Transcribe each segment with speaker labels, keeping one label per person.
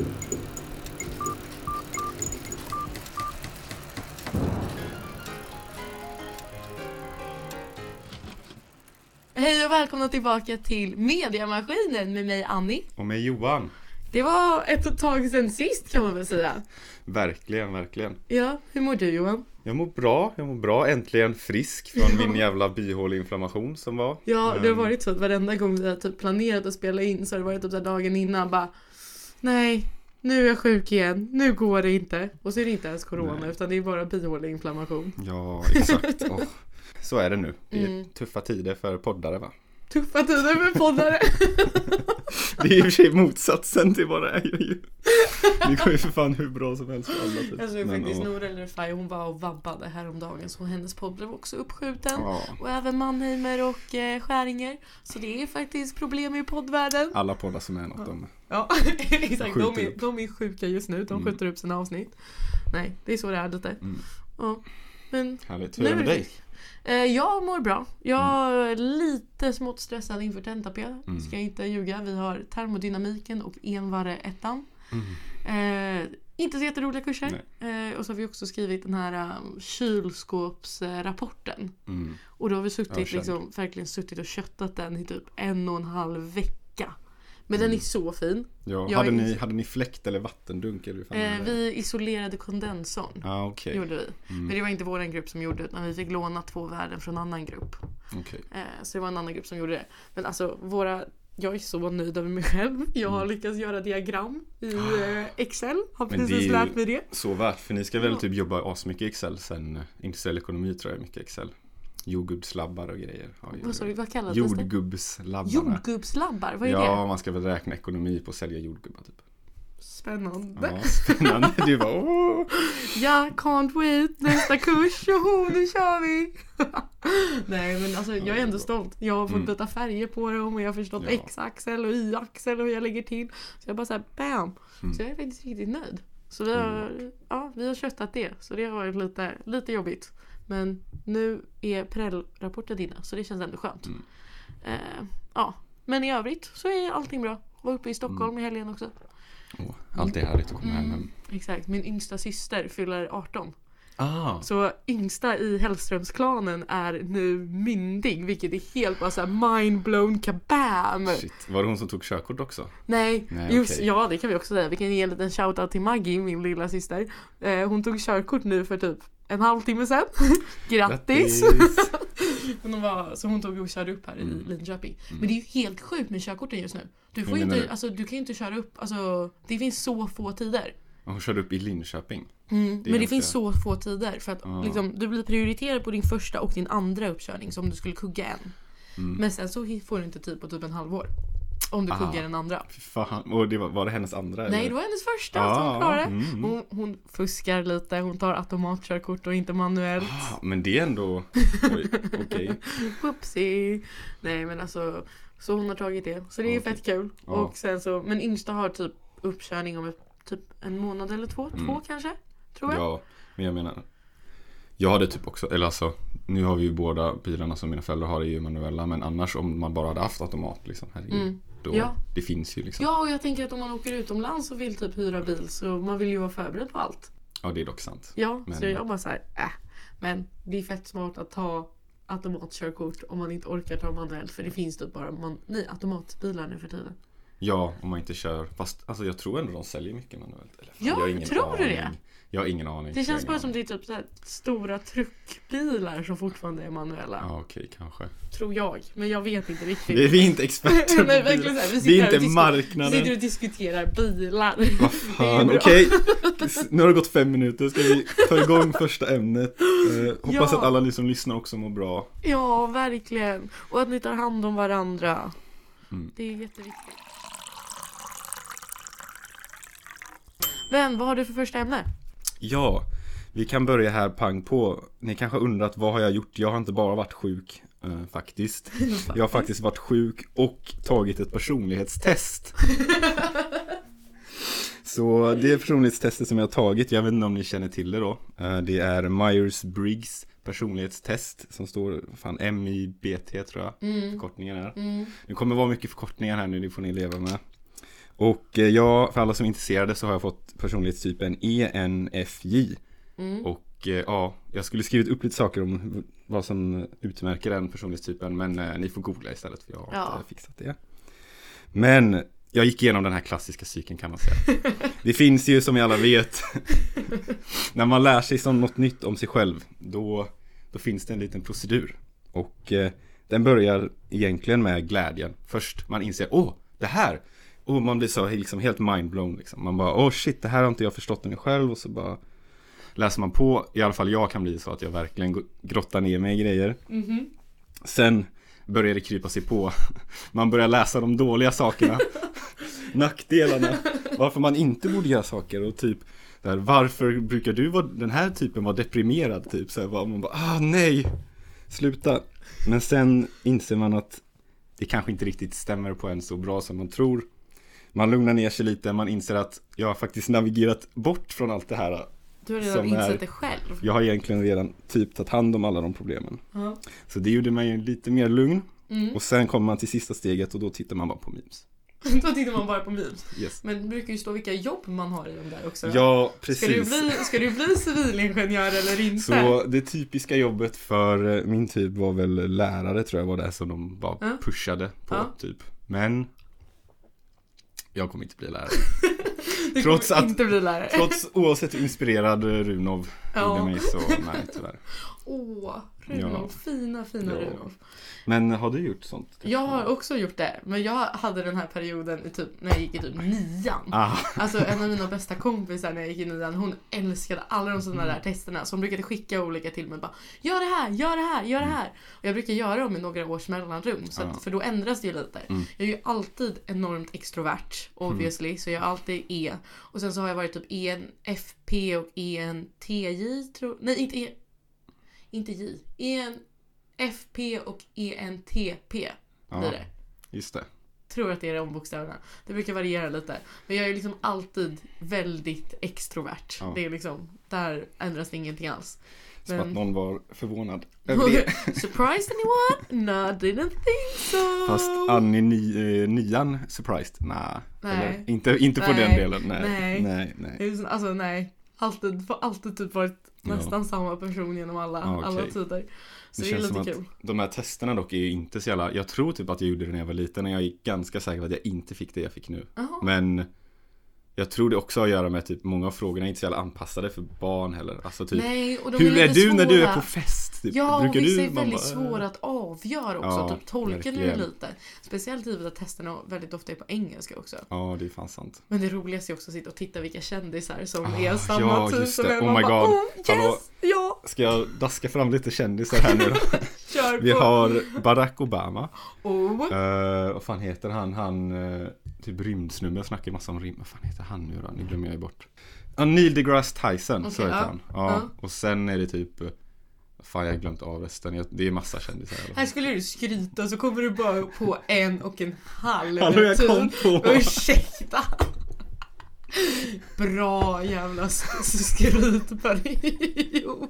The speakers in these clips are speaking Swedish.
Speaker 1: Hej och välkomna tillbaka till Mediamaskinen med mig Annie.
Speaker 2: Och med Johan.
Speaker 1: Det var ett tag sedan sist kan man väl säga.
Speaker 2: Verkligen, verkligen.
Speaker 1: Ja, hur mår du Johan?
Speaker 2: Jag mår bra, jag mår bra. Äntligen frisk från min jävla bihåleinflammation som var.
Speaker 1: Ja, det har varit så att varenda gång vi har typ planerat att spela in så har det varit typ dagen innan bara Nej, nu är jag sjuk igen, nu går det inte. Och så är det inte ens corona
Speaker 2: Nej.
Speaker 1: utan det är bara bihåleinflammation.
Speaker 2: Ja, exakt. Åh, så är det nu. Det är
Speaker 1: Mm.
Speaker 2: tuffa tider för poddare va?
Speaker 1: Tuffa tider med poddare.
Speaker 2: Det är i och för sig motsatsen till vad det är ju. Det går ju för fan hur bra som helst för alla typ.
Speaker 1: Jag såg faktiskt
Speaker 2: ja.
Speaker 1: Nour El Refai, hon var och vabbade häromdagen så hennes podd blev också uppskjuten.
Speaker 2: Ja,
Speaker 1: Och även Mannheimer och eh, Skäringer. Så det är faktiskt problem i poddvärlden.
Speaker 2: alla poddar som är något om.
Speaker 1: Ja, exakt. De är,
Speaker 2: upp.
Speaker 1: de är sjuka just nu. De
Speaker 2: Mm.
Speaker 1: skjuter upp sina avsnitt. Nej, det är så det är lite.
Speaker 2: Mm.
Speaker 1: Ja. Men
Speaker 2: Härligt. Hur är det med dig?
Speaker 1: Eh, jag mår bra. Jag är lite smått stressad inför tenta-P.
Speaker 2: Mm.
Speaker 1: Ska jag inte ljuga. Vi har termodynamiken och envarre ettan.
Speaker 2: Mm.
Speaker 1: Eh, inte så jätteroliga kurser. Eh, och så har vi också skrivit den här um, kylskåpsrapporten.
Speaker 2: Mm.
Speaker 1: Och då har vi suttit, liksom, verkligen suttit och köttat den i typ en och en halv vecka. Men den är så fin.
Speaker 2: Ja,
Speaker 1: Jag
Speaker 2: hade,
Speaker 1: är-
Speaker 2: ni, hade ni fläkt eller vattendunk? Eller fan
Speaker 1: Eh, vi isolerade kondensorn.
Speaker 2: Ja, okej.
Speaker 1: Gjorde vi.
Speaker 2: Mm.
Speaker 1: Men det var inte våran grupp som gjorde det utan vi fick låna två värden från en annan grupp.
Speaker 2: Okej.
Speaker 1: Eh, så det var en annan grupp som gjorde det. Men alltså våra jag är så nöjd över mig själv. Jag har lyckats göra diagram i eh, Excel. Har
Speaker 2: Mm.
Speaker 1: Precis lärt mig det.
Speaker 2: Så värt, för ni ska väl typ jobba asmycket i Excel sen industriell ekonomi tror jag är mycket Excel. Jordgubbslabbar och grejer. ju-
Speaker 1: Vad sa du, vad kallades det?
Speaker 2: Jordgubbslabbarna.
Speaker 1: Jordgubbslabbar, vad är
Speaker 2: ja,
Speaker 1: det?
Speaker 2: man ska väl räkna ekonomi på att sälja jordgubbar typ.
Speaker 1: Spännande.
Speaker 2: Ja, spännande. Du bara åh.
Speaker 1: Ja, can't wait, nästa kurs, tjoho, nu kör vi! Nej men alltså jag är ändå stolt. Jag har fått
Speaker 2: Mm.
Speaker 1: byta färger på dem och jag har förstått
Speaker 2: Ja.
Speaker 1: X-axel och Y-axel och hur jag lägger till. Så jag bara såhär bam!
Speaker 2: Mm.
Speaker 1: Så jag är faktiskt riktigt nöjd. Så vi har, ja, vi har köttat det. Så det har varit lite, lite jobbigt. Men nu är Prell-rapporten inne så det känns ändå skönt.
Speaker 2: Mm.
Speaker 1: Eh, ja, men i övrigt så är allting bra. Var uppe i Stockholm i helgen också.
Speaker 2: Åh, alltid härligt att komma
Speaker 1: Mm.
Speaker 2: hem.
Speaker 1: Exakt, min yngsta syster fyller 18.
Speaker 2: Ah,
Speaker 1: Så yngsta i Hellströmsklanen är nu myndig vilket är helt bara såhär mindblown kabam!
Speaker 2: shit. Var det hon som tog körkort också?
Speaker 1: Nej,
Speaker 2: Nej,
Speaker 1: just
Speaker 2: okej.
Speaker 1: ja det kan vi också säga. Vi kan ge en liten shoutout till Maggie, min lilla syster. Eh, hon tog körkort nu för typ en halvtimme sedan. Grattis! hon var, så hon tog och körde upp här i
Speaker 2: Mm.
Speaker 1: Linköping. Men det är ju helt sjukt med körkorten just nu. Du får inte,
Speaker 2: du?
Speaker 1: alltså du kan ju inte köra upp, alltså det finns så få tider.
Speaker 2: Hon körde upp i Linköping.
Speaker 1: Mm,
Speaker 2: Det
Speaker 1: men det finns så få tider för att
Speaker 2: Ja.
Speaker 1: liksom, du blir prioriterad på din första och din andra uppkörning som du skulle kugga en.
Speaker 2: Mm.
Speaker 1: Men sen så får du inte tid på typ en halvår. Om du kuggar den andra.
Speaker 2: Fy fan. Och det var, var det hennes andra?
Speaker 1: Nej
Speaker 2: eller?
Speaker 1: det var hennes första som hon
Speaker 2: Ah,
Speaker 1: klarade.
Speaker 2: mm.
Speaker 1: Hon, hon fuskar lite, hon tar automatkörkort och inte manuellt.
Speaker 2: Ah, men det är ändå... Oj, okej.
Speaker 1: Whoopsie. Nej men alltså, så hon har tagit det. Så det är
Speaker 2: Okej.
Speaker 1: fett kul.
Speaker 2: Ja.
Speaker 1: Och sen så, men yngsta har typ uppkörning om typ en månad eller två. Två
Speaker 2: Mm.
Speaker 1: kanske? Tror jag.
Speaker 2: Ja, men jag menar. Jag hade typ också, eller alltså. Nu har vi ju båda bilarna som mina föräldrar har är ju manuella. Men annars om man bara hade haft automat liksom. Herregud.
Speaker 1: Mm.
Speaker 2: Då,
Speaker 1: Ja.
Speaker 2: Det finns ju liksom.
Speaker 1: Ja och jag tänker att om man åker utomlands och vill typ hyra bil så man vill ju vara förberedd på allt.
Speaker 2: Ja, det är dock sant.
Speaker 1: Ja,
Speaker 2: Men-
Speaker 1: så jag bara såhär, äh. Men det är fett smart att ta automatkörkort om man inte orkar ta manuellt för det finns typ bara man, nej, automatbilar nu för tiden.
Speaker 2: Ja, om man inte kör. Fast alltså, jag tror ändå de säljer mycket manuellt. Eller,
Speaker 1: Ja, tror du det?
Speaker 2: Jag har ingen aning.
Speaker 1: Det känns bara som det är typ så här stora truckbilar som fortfarande är manuella.
Speaker 2: Ja, okej, kanske.
Speaker 1: Tror jag, men jag vet inte riktigt.
Speaker 2: Vi, är inte experter på
Speaker 1: Nej, verkligen så här, vi
Speaker 2: Det
Speaker 1: sitter
Speaker 2: är
Speaker 1: här och
Speaker 2: inte marknaden.
Speaker 1: Vi sitter och diskuterar bilar.
Speaker 2: Vad
Speaker 1: Det är
Speaker 2: fan,
Speaker 1: bra.
Speaker 2: okej. Nu har det gått fem minuter, ska vi ta igång första ämnet. Eh, hoppas
Speaker 1: Ja.
Speaker 2: att alla ni som lyssnar också mår bra.
Speaker 1: Ja, verkligen. Och att ni tar hand om varandra.
Speaker 2: Mm.
Speaker 1: Det är jätteviktigt. Vem, vad har du för första ämne?
Speaker 2: Ja, vi kan börja här pang på. Ni kanske undrat vad har jag gjort? Jag har inte bara varit sjuk eh, faktiskt. Jag har faktiskt varit sjuk och tagit ett personlighetstest. Så det personlighetstestet som jag har tagit. Jag vet inte om ni känner till det då. Eh, Det är Myers-Briggs personlighetstest som står fan MIBT tror jag
Speaker 1: Mm.
Speaker 2: förkortningen är.
Speaker 1: Mm.
Speaker 2: Det kommer vara mycket förkortningar här nu, det får ni leva med. Och eh, jag, för alla som är intresserade så har jag fått personlighetstypen ENFJ.
Speaker 1: Mm.
Speaker 2: Och eh, ja, jag skulle skrivit upp lite saker om vad som utmärker den personlighetstypen men eh, ni får googla istället för jag har
Speaker 1: Ja.
Speaker 2: inte fixat det. Men jag gick igenom den här klassiska cykeln kan man säga. Det finns ju som vi alla vet när man lär sig som något nytt om sig själv då, då finns det en liten procedur. Och eh, den börjar egentligen med glädjen. Först man inser, åh, det här! Och man blir så liksom helt mindblown liksom. Man bara, åh shit, det här har inte jag förstått än själv och så bara läser man på, i alla fall jag kan bli så att jag verkligen grottar ner mig i grejer.
Speaker 1: Mhm.
Speaker 2: Sen börjar det krypa sig på. Man börjar läsa de dåliga sakerna. Nackdelarna. Varför man inte borde göra saker och typ där, varför brukar du vara, den här typen vara deprimerad typ? Så här, man bara, ah nej, sluta. Men sen inser man att det kanske inte riktigt stämmer på en så bra som man tror. Man lugnar ner sig lite, man inser att jag har faktiskt navigerat bort från allt det här.
Speaker 1: Du har redan
Speaker 2: Som är-
Speaker 1: insett det själv.
Speaker 2: Jag har egentligen redan typ tagit hand om alla de problemen.
Speaker 1: Ja.
Speaker 2: Så det gjorde mig lite mer lugn.
Speaker 1: Mm.
Speaker 2: Och sen kommer man till sista steget och då tittar man bara på memes.
Speaker 1: Då tittar man bara på memes.
Speaker 2: Yes.
Speaker 1: Men det brukar ju stå vilka jobb man har i de där också.
Speaker 2: Ja,
Speaker 1: Ska du,
Speaker 2: precis.
Speaker 1: bli, ska du bli civilingenjör eller inte?
Speaker 2: Så det typiska jobbet för eh, min typ var väl lärare tror jag var det som de bara
Speaker 1: Ja.
Speaker 2: pushade på typ. Men jag kommer inte bli lärare.
Speaker 1: du
Speaker 2: trots
Speaker 1: kommer
Speaker 2: att-
Speaker 1: inte bli lärare.
Speaker 2: Trots oavsett hur inspirerad eh, Runov
Speaker 1: Ja.
Speaker 2: gjorde mig så nej tyvärr.
Speaker 1: Åh, Runolf. Fina, fina
Speaker 2: Ja.
Speaker 1: Runolf.
Speaker 2: Men har du gjort sånt?
Speaker 1: Jag har också gjort det, men jag hade den här perioden i typ, när jag gick i typ nian.
Speaker 2: Ah,
Speaker 1: Alltså en av mina bästa kompisar när jag gick i nian, hon älskade alla de sådana
Speaker 2: Mm.
Speaker 1: där testerna. Så hon brukade skicka olika till mig bara Gör det här, gör det här, gör det här. Och jag brukar göra dem med några års mellanrum. Så att,
Speaker 2: Mm. Ja.
Speaker 1: För då ändras det ju lite.
Speaker 2: Mm.
Speaker 1: Jag är ju alltid enormt extrovert, obviously. Så jag är alltid E. Och sen så har jag varit typ ENFP och ENTJ tror Nej inte E. Inte J. ENFP och ENTP blir
Speaker 2: ja,
Speaker 1: det
Speaker 2: just det.
Speaker 1: tror att det är de bokstäverna. Det brukar variera lite. Men jag är liksom alltid väldigt extrovert.
Speaker 2: Ja.
Speaker 1: Det är liksom, där ändras det ingenting alls.
Speaker 2: Som att
Speaker 1: Men-
Speaker 2: någon var förvånad över det.
Speaker 1: Surprised anyone? No, didn't think so.
Speaker 2: Fast Annie ni, eh, nian surprised? Nah.
Speaker 1: Nej.
Speaker 2: Eller, inte, inte på
Speaker 1: Nej.
Speaker 2: den delen. Nej.
Speaker 1: Nej.
Speaker 2: Nej. nej.
Speaker 1: Alltså nej. Alltid, alltid typ varit
Speaker 2: Ja.
Speaker 1: nästan samma person genom alla,
Speaker 2: Ja, okej.
Speaker 1: alla tider. Så
Speaker 2: Det
Speaker 1: det, är lite kul.
Speaker 2: De här testerna dock är ju inte så jävla, jag tror typ att jag gjorde det när jag var liten och jag är ganska säker på att jag inte fick det jag fick nu.
Speaker 1: Jaha.
Speaker 2: Men jag tror det också har att göra med typ många av frågorna är inte så jävla anpassade för barn heller. Alltså typ,
Speaker 1: Nej, och de
Speaker 2: hur är
Speaker 1: lite
Speaker 2: du när du är
Speaker 1: svåra.
Speaker 2: på fest? Typ?
Speaker 1: Ja, och
Speaker 2: Brukar
Speaker 1: vissa
Speaker 2: du?
Speaker 1: är väldigt
Speaker 2: bara, äh.
Speaker 1: svåra att avgöra också.
Speaker 2: Ja,
Speaker 1: typ tolken är lite. Speciellt givet att testerna väldigt ofta är på engelska också.
Speaker 2: Ja, det är fan sant.
Speaker 1: Men det roligaste är också att sitta och titta vilka kändisar som
Speaker 2: Ah,
Speaker 1: är samma
Speaker 2: ja,
Speaker 1: typ som en.
Speaker 2: Oh my
Speaker 1: bara,
Speaker 2: God.
Speaker 1: Oh, yes!
Speaker 2: Hallå?
Speaker 1: Ja!
Speaker 2: Ska jag daska fram lite kändisar här nu då?
Speaker 1: Kör
Speaker 2: Vi
Speaker 1: på!
Speaker 2: har Barack Obama.
Speaker 1: Oh.
Speaker 2: Uh, vad fan heter han? Han, uh, typ rymdsnubbe. Jag snackar massa om rymd. Vad fan heter han nu då? Nu glömmer jag ju bort. Uh, Neil deGrasse Tyson, så
Speaker 1: Okej,
Speaker 2: heter
Speaker 1: ja.
Speaker 2: han. Ja.
Speaker 1: Ja.
Speaker 2: Och sen är det typ, uh, fan jag har glömt av resten. Jag- Det är massa kändisar i alla
Speaker 1: Här skulle du skryta så kommer du bara på en och en halv
Speaker 2: Hallå jag kom på!
Speaker 1: Ursäkta! Bra jävla sk- skrytperiod.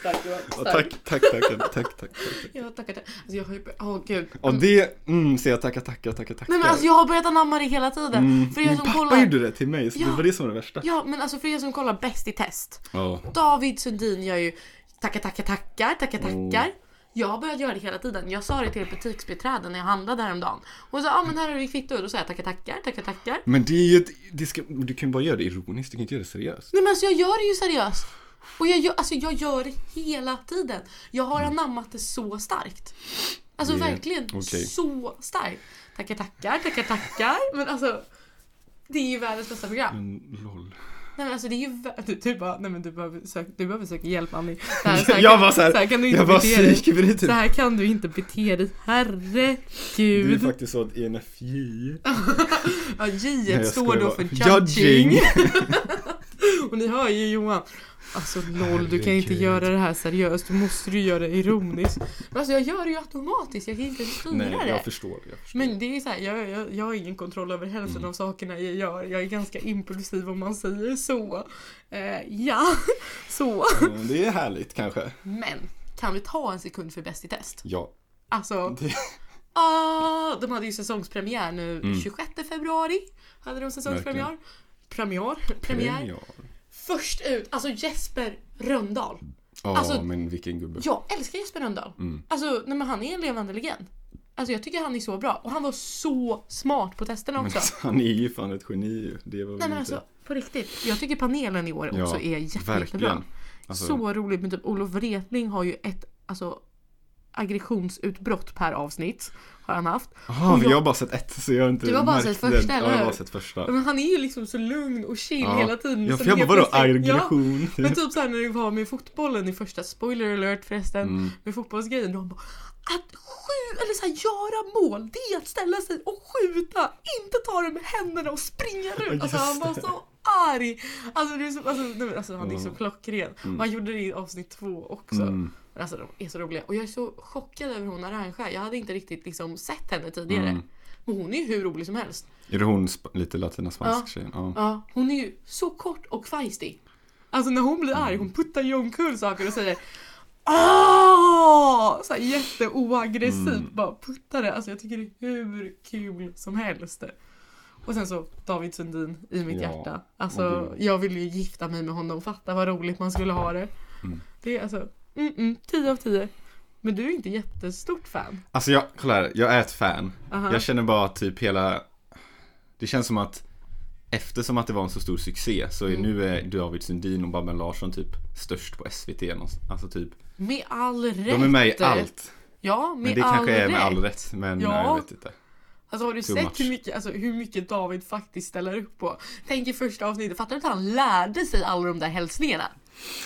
Speaker 1: Stark Johan,
Speaker 2: Ja,
Speaker 1: stark.
Speaker 2: tack, tack, tack, tack, tack, tack.
Speaker 1: Ja, tackar, tackar. Alltså jag har ju Åh gud.
Speaker 2: Och det, mm, säger jag tackar, tackar, tackar, tackar.
Speaker 1: Nej men alltså jag har börjat anamma det hela tiden.
Speaker 2: mm,
Speaker 1: För er
Speaker 2: min
Speaker 1: som
Speaker 2: pappa
Speaker 1: kollar.
Speaker 2: gjorde det till mig, så
Speaker 1: Ja.
Speaker 2: det var det som var det värsta.
Speaker 1: Ja men alltså för er som kollar Bäst i test.
Speaker 2: Ja.
Speaker 1: David Sundin gör ju tackar, tackar, tackar, tackar, tackar. Jag har börjat göra det hela tiden. Jag sa det till ett butiksbiträde när jag handlade häromdagen. Hon sa, ja ah, men här har du kvitto. Då sa jag tackar, tackar, tackar, tackar.
Speaker 2: Men det är ju det ska, du kan ju bara göra det ironiskt, du kan inte göra det seriöst.
Speaker 1: Nej men alltså jag gör det ju seriöst. Och jag gör, alltså, jag gör det hela tiden. Jag har anammat det så starkt. Alltså
Speaker 2: Det-
Speaker 1: verkligen
Speaker 2: okej.
Speaker 1: så starkt. Tackar, tackar, tackar, tackar. Men alltså det är ju världens bästa program.
Speaker 2: Men lol.
Speaker 1: Nej men alltså det är ju vä- du, du bara, nej men du behöver söka, du behöver söka hjälp Annie. Så här, så här
Speaker 2: Jag
Speaker 1: kan-
Speaker 2: var så här-
Speaker 1: kan du inte
Speaker 2: Jag var
Speaker 1: bete dig.
Speaker 2: psykbryt
Speaker 1: Så här kan du inte bete dig,
Speaker 2: Det är
Speaker 1: herregud.
Speaker 2: faktiskt så att ENFJ
Speaker 1: Ja, J
Speaker 2: Nej, jag
Speaker 1: står
Speaker 2: skojar
Speaker 1: då
Speaker 2: bara.
Speaker 1: för judging.
Speaker 2: Judging.
Speaker 1: Och ni hör ju Johan. Alltså noll, du kan inte göra det här seriöst. Du måste du göra det ironiskt. Men alltså jag gör det ju automatiskt, jag kan inte styra
Speaker 2: Nej,
Speaker 1: det.
Speaker 2: jag förstår. Jag förstår.
Speaker 1: Men det är så här, jag, jag, jag har ingen kontroll över hälften
Speaker 2: Mm.
Speaker 1: av sakerna jag gör. Jag är ganska impulsiv om man säger så. Eh, ja, så.
Speaker 2: Mm, Det är härligt kanske.
Speaker 1: Men kan vi ta en sekund för Bäst i test?
Speaker 2: Ja.
Speaker 1: Alltså,
Speaker 2: Det,
Speaker 1: Ah, de hade ju säsongspremiär nu
Speaker 2: Mm.
Speaker 1: 26 februari. Hade de säsongspremiär. Premiär. Premiär. Först ut, alltså Jesper Röndahl.
Speaker 2: Ja,
Speaker 1: Alltså-
Speaker 2: men vilken gubbe.
Speaker 1: Jag älskar Jesper Röndahl.
Speaker 2: Mm.
Speaker 1: Alltså, nej, men han är en levande legend. Alltså jag tycker han är så bra. Och han var så smart på testerna
Speaker 2: Men
Speaker 1: också.
Speaker 2: alltså, han är ju fan ett geni ju. Det var
Speaker 1: Nej men
Speaker 2: inte...
Speaker 1: alltså, på riktigt. Jag tycker panelen i år
Speaker 2: Ja,
Speaker 1: också är jätte, jättebra.
Speaker 2: Alltså,
Speaker 1: Så roligt med typ Olof Wretling har ju ett alltså, aggressionsutbrott per avsnitt. Har han haft.
Speaker 2: Jaha,
Speaker 1: jag-
Speaker 2: har bara sett ett så jag har inte
Speaker 1: Du har bara sett första,
Speaker 2: den.
Speaker 1: eller
Speaker 2: Ja, jag har bara sett första.
Speaker 1: Men han är ju liksom så lugn och chill
Speaker 2: Ja.
Speaker 1: hela tiden.
Speaker 2: Ja, för jag bara vadå
Speaker 1: plötsligt- Ja,
Speaker 2: aggression?
Speaker 1: men typ såhär när det var med fotbollen i första, spoiler alert förresten,
Speaker 2: Mm.
Speaker 1: med fotbollsgrejen. Då han bara att skjuta, eller såhär göra mål, det är att ställa sig och skjuta, inte ta det med händerna och springa runt. Alltså han var så arg. Alltså, det är så, alltså, alltså han är så klockren. Och han gjorde det i avsnitt två också.
Speaker 2: Mm.
Speaker 1: Men Alltså de är så roliga. Och jag är så chockad över hon Arantxa. Jag hade inte riktigt liksom sett henne tidigare.
Speaker 2: Mm.
Speaker 1: Men hon är ju hur rolig som helst.
Speaker 2: Är det hon lite latinaspansk
Speaker 1: Ja.
Speaker 2: tjejen? Ja.
Speaker 1: Ja, hon är ju så kort och feisty. Alltså när hon blir arg, hon puttar ju omkull saker och säger Åh! Så här jätteoaggressivt
Speaker 2: Mm.
Speaker 1: bara puttar det. Alltså jag tycker det är hur kul som helst. Och sen så David Sundin i mitt
Speaker 2: Ja,
Speaker 1: hjärta. Alltså
Speaker 2: det-
Speaker 1: jag vill ju gifta mig med honom. Fatta vad roligt man skulle ha det.
Speaker 2: Mm.
Speaker 1: Det är alltså, mm, mm, 10 av 10. Men du är inte jättestort fan.
Speaker 2: Alltså jag, kolla här, jag är ett fan.
Speaker 1: Aha.
Speaker 2: Jag känner bara typ hela Det känns som att Eftersom att det var en så stor succé så är
Speaker 1: Mm.
Speaker 2: nu är David Sundin och Babben Larsson typ störst på SVT. Alltså typ
Speaker 1: Med all rätt.
Speaker 2: De är med i allt
Speaker 1: Ja, med
Speaker 2: Men det
Speaker 1: all
Speaker 2: kanske är
Speaker 1: rätt.
Speaker 2: med all rätt men
Speaker 1: Ja.
Speaker 2: jag vet inte
Speaker 1: Alltså har du
Speaker 2: Too
Speaker 1: sett
Speaker 2: much.
Speaker 1: hur mycket, alltså, hur mycket David faktiskt ställer upp på? Tänk i första avsnittet, fattar du att han lärde sig alla de där hälsningarna?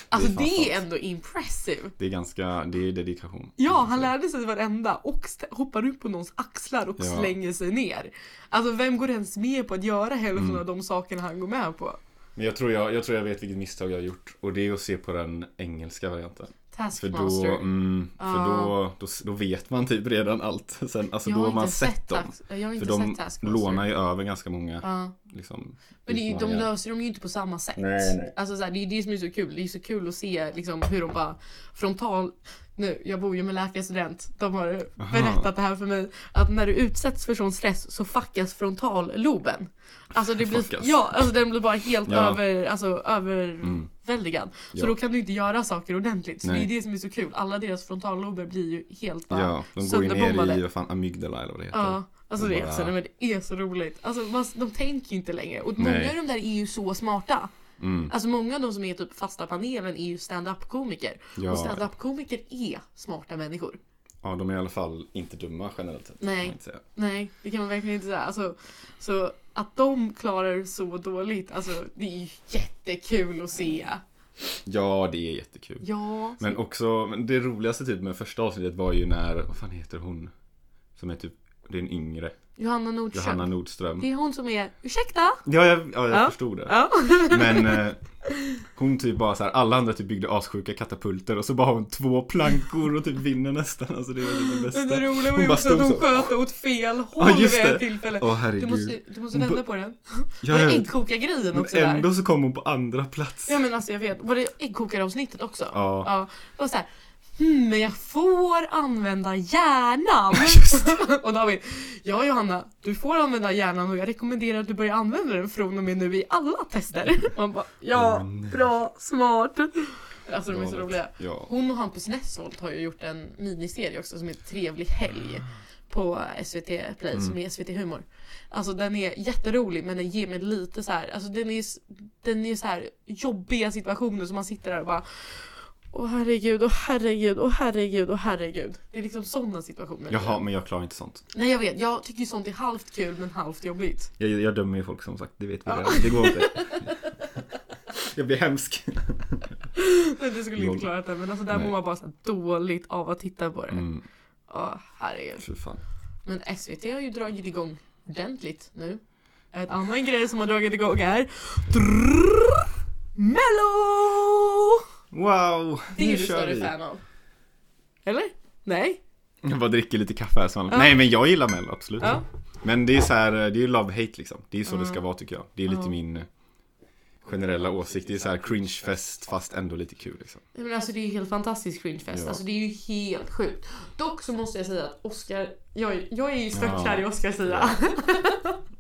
Speaker 1: Alltså
Speaker 2: Det är
Speaker 1: det är, ändå impressive.
Speaker 2: Det är ganska, det är dedikation
Speaker 1: Ja, han lärde sig varenda och hoppar upp på någons axlar och
Speaker 2: Ja.
Speaker 1: slänger sig ner. Alltså vem går ens med på att göra hälften
Speaker 2: Mm.
Speaker 1: av de sakerna han går med på?
Speaker 2: Men jag tror jag, jag tror jag vet vilket misstag jag har gjort Och det är att se på den engelska varianten För
Speaker 1: Taskmaster.
Speaker 2: då, mm, för
Speaker 1: Ah.
Speaker 2: då, då, då vet man typ redan allt Sen, alltså
Speaker 1: jag
Speaker 2: då
Speaker 1: har
Speaker 2: man
Speaker 1: inte
Speaker 2: sett dem
Speaker 1: Jag har
Speaker 2: För
Speaker 1: inte
Speaker 2: de
Speaker 1: sett Taskmaster.
Speaker 2: lånar ju över ganska många
Speaker 1: Ja.
Speaker 2: liksom
Speaker 1: Men det är, ju- de löser dem ju inte på samma sätt.
Speaker 2: Nej, nej.
Speaker 1: Alltså så här, det är det som är så kul. Det är så kul att se liksom, hur de bara frontal... Nu, jag bor ju med läkarstudent. De har
Speaker 2: Aha.
Speaker 1: berättat det här för mig. Att när du utsätts för sån stress så fuckas frontalloben. Alltså det blir,
Speaker 2: Fuckas?
Speaker 1: ja, alltså den blir bara helt
Speaker 2: Ja.
Speaker 1: över, alltså,
Speaker 2: Mm.
Speaker 1: Överväldigad. Så
Speaker 2: Ja.
Speaker 1: då kan du inte göra saker ordentligt. Så
Speaker 2: Nej.
Speaker 1: det är det som är så kul. Alla deras frontallober blir ju helt bara
Speaker 2: Ja, de går ju ner i, vad fan, amygdala eller vad det heter
Speaker 1: Ja, alltså
Speaker 2: De
Speaker 1: det, är
Speaker 2: bara-
Speaker 1: så, nej, men det är så roligt. Alltså man, de tänker ju inte längre. Och många
Speaker 2: Nej.
Speaker 1: av de där är ju så smarta.
Speaker 2: mm.
Speaker 1: Alltså många av de som är typ fasta panelen är ju stand-up komiker.
Speaker 2: Ja.
Speaker 1: Och stand-up komiker är smarta människor.
Speaker 2: ja, de är i alla fall inte dumma generellt sett
Speaker 1: Nej. Nej, det kan man verkligen inte säga. Alltså, så att de klarar så dåligt, alltså det är ju jättekul att se.
Speaker 2: Ja, det är jättekul
Speaker 1: Ja.
Speaker 2: Men också, men det roligaste typ med första avsnittet var ju när, vad fan heter hon? Som är typ, det är en yngre
Speaker 1: Johanna Nordström.
Speaker 2: Johanna Nordström
Speaker 1: Det är hon som är, ursäkta?
Speaker 2: Ja, jag, ja, jag
Speaker 1: Ja.
Speaker 2: förstod det
Speaker 1: Ja.
Speaker 2: Men eh, hon typ bara så här, alla andra typ byggde assjuka katapulter och så bara har hon två plankor och typ vinner nästan Alltså det var typ det bästa
Speaker 1: Men det roliga var ju också att hon
Speaker 2: så.
Speaker 1: sköt åt fel håll
Speaker 2: Ja, just
Speaker 1: vid ett tillfälle.
Speaker 2: Åh
Speaker 1: Du
Speaker 2: herregud
Speaker 1: måste, du måste vända på den.
Speaker 2: Ja,
Speaker 1: Var
Speaker 2: jag
Speaker 1: det äggkokargrejen
Speaker 2: Men
Speaker 1: också där?
Speaker 2: ändå så kom hon på andra plats
Speaker 1: Ja men alltså jag vet, var det äggkokaravsnittet också?
Speaker 2: Ja.
Speaker 1: ja. Det var såhär, hmm, men jag får använda hjärnan. och David, ja Johanna, du får använda hjärnan och jag rekommenderar att du börjar använda den från och med nu i alla tester. Man bara, ja, bra, smart. Alltså de är så roliga. Hon och Hampus Nessholt har ju gjort en miniserie också som heter Trevlig helg på SVT Play
Speaker 2: Mm.
Speaker 1: som är SVT Humor. Alltså den är jätterolig men den ger mig lite så här, alltså den är, den är så här jobbiga situationer som man sitter där och bara Åh herregud, åh herregud, åh herregud, åh herregud. Det är liksom sådana situationer.
Speaker 2: Jaha, men jag klarar inte sånt
Speaker 1: Nej jag vet, jag tycker ju sånt är halvt kul men halvt jobbigt.
Speaker 2: Jag, jag dömer ju folk som sagt, det vet vi
Speaker 1: Ja.
Speaker 2: Det går inte Jag blir hemsk
Speaker 1: Men det skulle
Speaker 2: Lol.
Speaker 1: inte klarat det men alltså där
Speaker 2: Nej.
Speaker 1: mår man bara så dåligt av att titta på det.
Speaker 2: mm,
Speaker 1: Åh herregud.
Speaker 2: Fy fan
Speaker 1: Men SVT har ju dragit igång ordentligt nu. Ett annan grej som har dragit igång är Mello!
Speaker 2: Wow,
Speaker 1: Det är
Speaker 2: nu
Speaker 1: du
Speaker 2: kör
Speaker 1: större
Speaker 2: vi
Speaker 1: fan av. Eller? Nej?
Speaker 2: Jag bara dricker lite kaffe här så
Speaker 1: Ja.
Speaker 2: Nej men jag gillar Mello, absolut
Speaker 1: Ja.
Speaker 2: Men det är så här, det är ju love-hate liksom Det är ju så
Speaker 1: Ja.
Speaker 2: det ska vara tycker jag Det är lite
Speaker 1: Ja.
Speaker 2: min generella åsikt. Det är så här cringe-fest fast ändå lite kul liksom.
Speaker 1: Men alltså det är ju helt fantastisk cringefest.
Speaker 2: Ja.
Speaker 1: Alltså det är ju helt sjukt. Dock så måste jag säga att Oscar, jag, jag är ju störtkär
Speaker 2: Ja.
Speaker 1: i Oscars sida.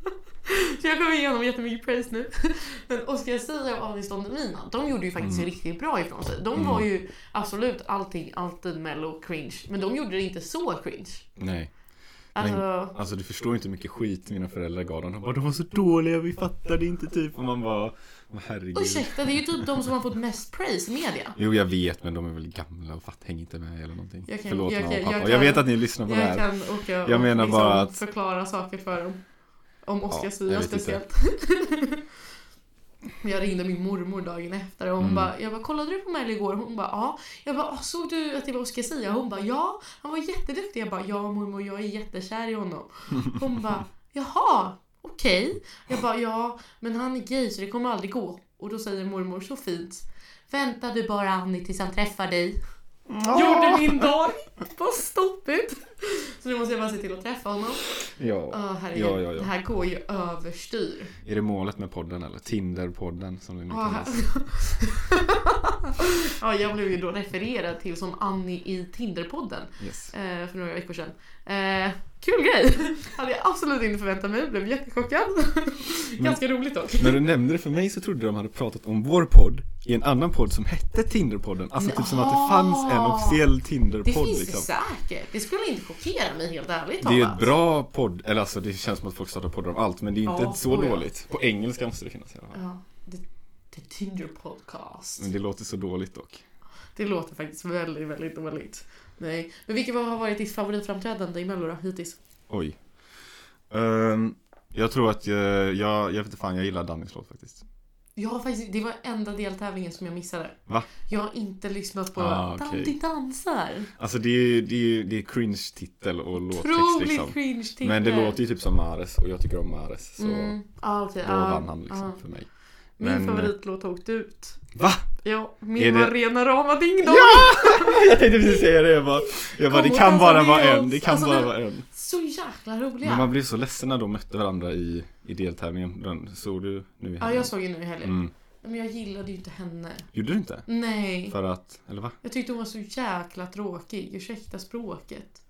Speaker 1: Så jag kommer igenom jättemycket praise nu. Men Oscar Sia och Anis Don Demina, de gjorde ju faktiskt
Speaker 2: Mm.
Speaker 1: riktigt bra ifrån sig. De var ju absolut allting, alltid mello cringe. Men de gjorde det inte så cringe.
Speaker 2: Nej.
Speaker 1: Alltså,
Speaker 2: Alltså du förstår inte hur mycket skit mina föräldrar gav dem. De bara, de var så dåliga, vi fattade inte typ. Och man bara, "Åh, herregud.
Speaker 1: ursäkta, det är ju typ de som har fått mest praise i media.
Speaker 2: Jo jag vet men de är väl gamla och fatt hänger inte med eller någonting.
Speaker 1: Jag kan-
Speaker 2: Förlåt
Speaker 1: jag
Speaker 2: mamma och pappa.
Speaker 1: jag
Speaker 2: Jag,
Speaker 1: kan-
Speaker 2: vet att ni lyssnar på det
Speaker 1: Jag
Speaker 2: här.
Speaker 1: kan och
Speaker 2: Jag menar
Speaker 1: liksom
Speaker 2: bara att-
Speaker 1: förklara saker för dem. Om Oscar
Speaker 2: jag
Speaker 1: Sia
Speaker 2: vet
Speaker 1: speciellt. jag ringde min mormor dagen efter och hon
Speaker 2: Mm.
Speaker 1: bara, jag bara, kollade du på Mello igår? Hon bara, ja. Jag bara, "Ah, såg du att det var Oscar Sia? Hon bara, ja. Han var jätteduktig. Jag bara, ja mormor, jag är jättekär i honom. Hon bara, jaha, okej. Jag bara, ja, men han är gay så det kommer aldrig gå. Och då säger mormor så fint, vänta du bara Annie tills han träffar dig. Gjorde min dag. Vad stoppigt. Så nu måste jag bara se till att träffa honom.
Speaker 2: Ja.
Speaker 1: Oh, herregud.
Speaker 2: Ja, ja, ja.
Speaker 1: Det här går ju överstyr.
Speaker 2: Är det målet med podden eller? Tinder-podden som det nu
Speaker 1: Ja,
Speaker 2: kallas.
Speaker 1: ja, jag blev ju då refererad till som Annie i Tinderpodden
Speaker 2: Yes.
Speaker 1: eh, för några veckor sedan. Eh, kul grej! Hade jag absolut inte förväntat mig. Blev jättechockad. Ganska roligt dock.
Speaker 2: När du nämnde det för mig så trodde de hade pratat om vår podd i en annan podd som hette Tinderpodden. Alltså typ som att det fanns en officiell
Speaker 1: Det
Speaker 2: Tinderpodd
Speaker 1: finns
Speaker 2: liksom.
Speaker 1: det säkert. Det skulle inte chockera mig helt ärligt
Speaker 2: Det är ett bra podd, eller alltså det känns som att folk startar poddar om allt men det är inte
Speaker 1: Ja,
Speaker 2: så
Speaker 1: oh ja.
Speaker 2: dåligt. På engelska måste det finnas i alla fall.
Speaker 1: Ja, the, Tinder podcast.
Speaker 2: Men det låter så dåligt dock.
Speaker 1: Det låter faktiskt väldigt, väldigt dåligt. Nej. Men vilket har varit ditt favoritframträdande i Mello då, hittills?
Speaker 2: Oj. Ehm, jag tror att jag, jag, jag vet inte fan, jag gillar Dannys låt faktiskt.
Speaker 1: Jag har faktiskt, det var enda deltävlingen som jag missade.
Speaker 2: Va?
Speaker 1: Jag har inte lyssnat på
Speaker 2: Ah, okej.
Speaker 1: Dandy dansar.
Speaker 2: Alltså det är, det är, det är cringe-titel och låttext
Speaker 1: Otroligt
Speaker 2: liksom.
Speaker 1: cringe titel.
Speaker 2: Men det låter ju typ som Mares och jag tycker om Mares så
Speaker 1: Mm. Ah, okej.
Speaker 2: då
Speaker 1: ah,
Speaker 2: vann han liksom
Speaker 1: ah.
Speaker 2: för mig.
Speaker 1: Min
Speaker 2: Men-
Speaker 1: favoritlåt åkte ut.
Speaker 2: Va?
Speaker 1: Ja, min
Speaker 2: det-
Speaker 1: var rena rama ding dong.
Speaker 2: Jag tänkte precis säga det, jag bara, jag bara det kan bara vara en, det kan
Speaker 1: Alltså,
Speaker 2: bara vara en.
Speaker 1: Så jäkla roliga.
Speaker 2: Men man blev så ledsen när de mötte varandra i, i deltävlingen. Den, såg du nu i
Speaker 1: Ja,
Speaker 2: helgen?
Speaker 1: jag såg ju nu i helgen.
Speaker 2: Mm.
Speaker 1: Men jag gillade ju inte henne.
Speaker 2: Gjorde du inte?
Speaker 1: Nej.
Speaker 2: För att, eller va?
Speaker 1: Jag tyckte hon var så jäkla tråkig. Ursäkta språket.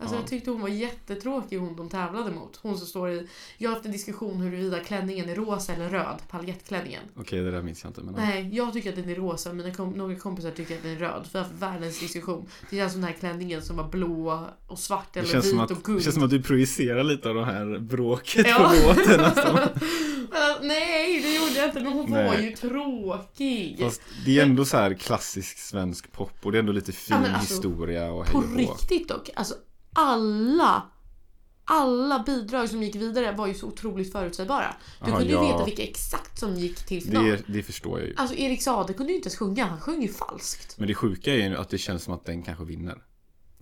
Speaker 1: Alltså
Speaker 2: Ja.
Speaker 1: jag tyckte hon var jättetråkig hon de tävlade mot. Hon som står i... Jag har haft en diskussion huruvida klänningen är rosa eller röd. Paljettklänningen.
Speaker 2: Okej, det där minns jag inte men
Speaker 1: Nej, jag tycker att den är rosa. Mina kom, några kompisar tycker att den är röd. Vi har haft världens diskussion. Det känns som den här klänningen som var blå och svart eller vit
Speaker 2: som
Speaker 1: och
Speaker 2: att,
Speaker 1: guld.
Speaker 2: det känns som att du projicerar lite av det här bråket
Speaker 1: Ja.
Speaker 2: på låten alltså.
Speaker 1: Nej, det gjorde jag inte. Men hon var
Speaker 2: Nej.
Speaker 1: ju tråkig.
Speaker 2: Fast det är ändå så här klassisk svensk pop och det är ändå lite fin
Speaker 1: Ja, alltså,
Speaker 2: historia och hej
Speaker 1: På riktigt dock. Alltså alla alla bidrag som gick vidare var ju så otroligt förutsägbara. Du
Speaker 2: Aha,
Speaker 1: kunde ju
Speaker 2: ja.
Speaker 1: veta vilka exakt som gick till final.
Speaker 2: Det, det förstår jag ju.
Speaker 1: Alltså Erik Saade kunde ju inte ens sjunga, han sjöng ju falskt.
Speaker 2: Men det sjuka är ju att det känns som att den kanske vinner.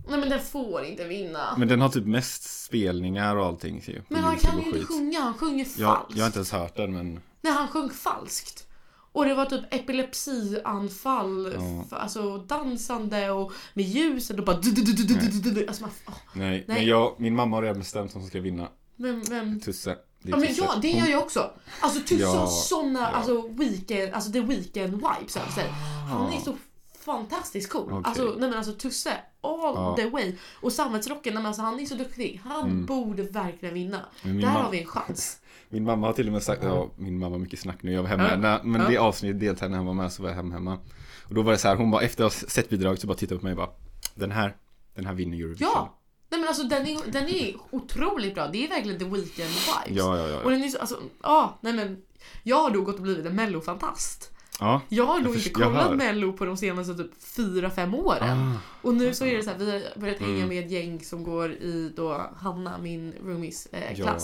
Speaker 1: Nej men den får inte vinna. Men,
Speaker 2: Men den har typ mest spelningar och allting ju, på
Speaker 1: han kan ju inte
Speaker 2: skit.
Speaker 1: sjunga, han sjunger
Speaker 2: Jag,
Speaker 1: falskt.
Speaker 2: jag har inte ens hört den men
Speaker 1: Nej, han sjöng falskt. Och det var typ epilepsianfall,
Speaker 2: Ja.
Speaker 1: f- alltså dansande och med ljuset och bara du, du, du, du, du, du, du, du. Alltså man, åh,
Speaker 2: nej.
Speaker 1: Nej.
Speaker 2: Men jag, min mamma har redan bestämt som ska vinna.
Speaker 1: vem, vem?
Speaker 2: Tusse.
Speaker 1: Ja men ja, det gör jag också. Alltså Tusse
Speaker 2: Ja,
Speaker 1: har såna,
Speaker 2: ja.
Speaker 1: alltså weekend, alltså the weekend vibes över sig. Han är så fantastiskt cool.
Speaker 2: Okej.
Speaker 1: Alltså, nej men alltså Tusse, all
Speaker 2: Ja.
Speaker 1: the way. Och Sammetsrocken, nej men alltså han är så duktig. Han
Speaker 2: Mm.
Speaker 1: borde verkligen vinna. Där har vi en chans.
Speaker 2: Min mamma har till och med sagt, ja min mamma har mycket snack nu, jag var hemma,
Speaker 1: Ja.
Speaker 2: när, men
Speaker 1: Ja.
Speaker 2: det avsnittet deltagade när han var med så var jag hemma hemma. Och då var det så här, hon bara efter att ha sett bidraget så bara tittade på mig och bara Den här, den här vinner Eurovision.
Speaker 1: Ja! Nej men alltså den är, den är otroligt bra. Det är verkligen the weekend vibes.
Speaker 2: Ja, ja, ja.
Speaker 1: Och den är så, alltså, ja, nej men. Jag har då gått och blivit en mellofantast.
Speaker 2: ja.
Speaker 1: Jag har nog
Speaker 2: Jag
Speaker 1: inte kollat mello på de senaste typ 4-5 åren.
Speaker 2: Ah,
Speaker 1: Och nu så är det så här, vi har börjat hänga
Speaker 2: Mm.
Speaker 1: med ett gäng som går i då Hanna, min roomies eh,
Speaker 2: Ja.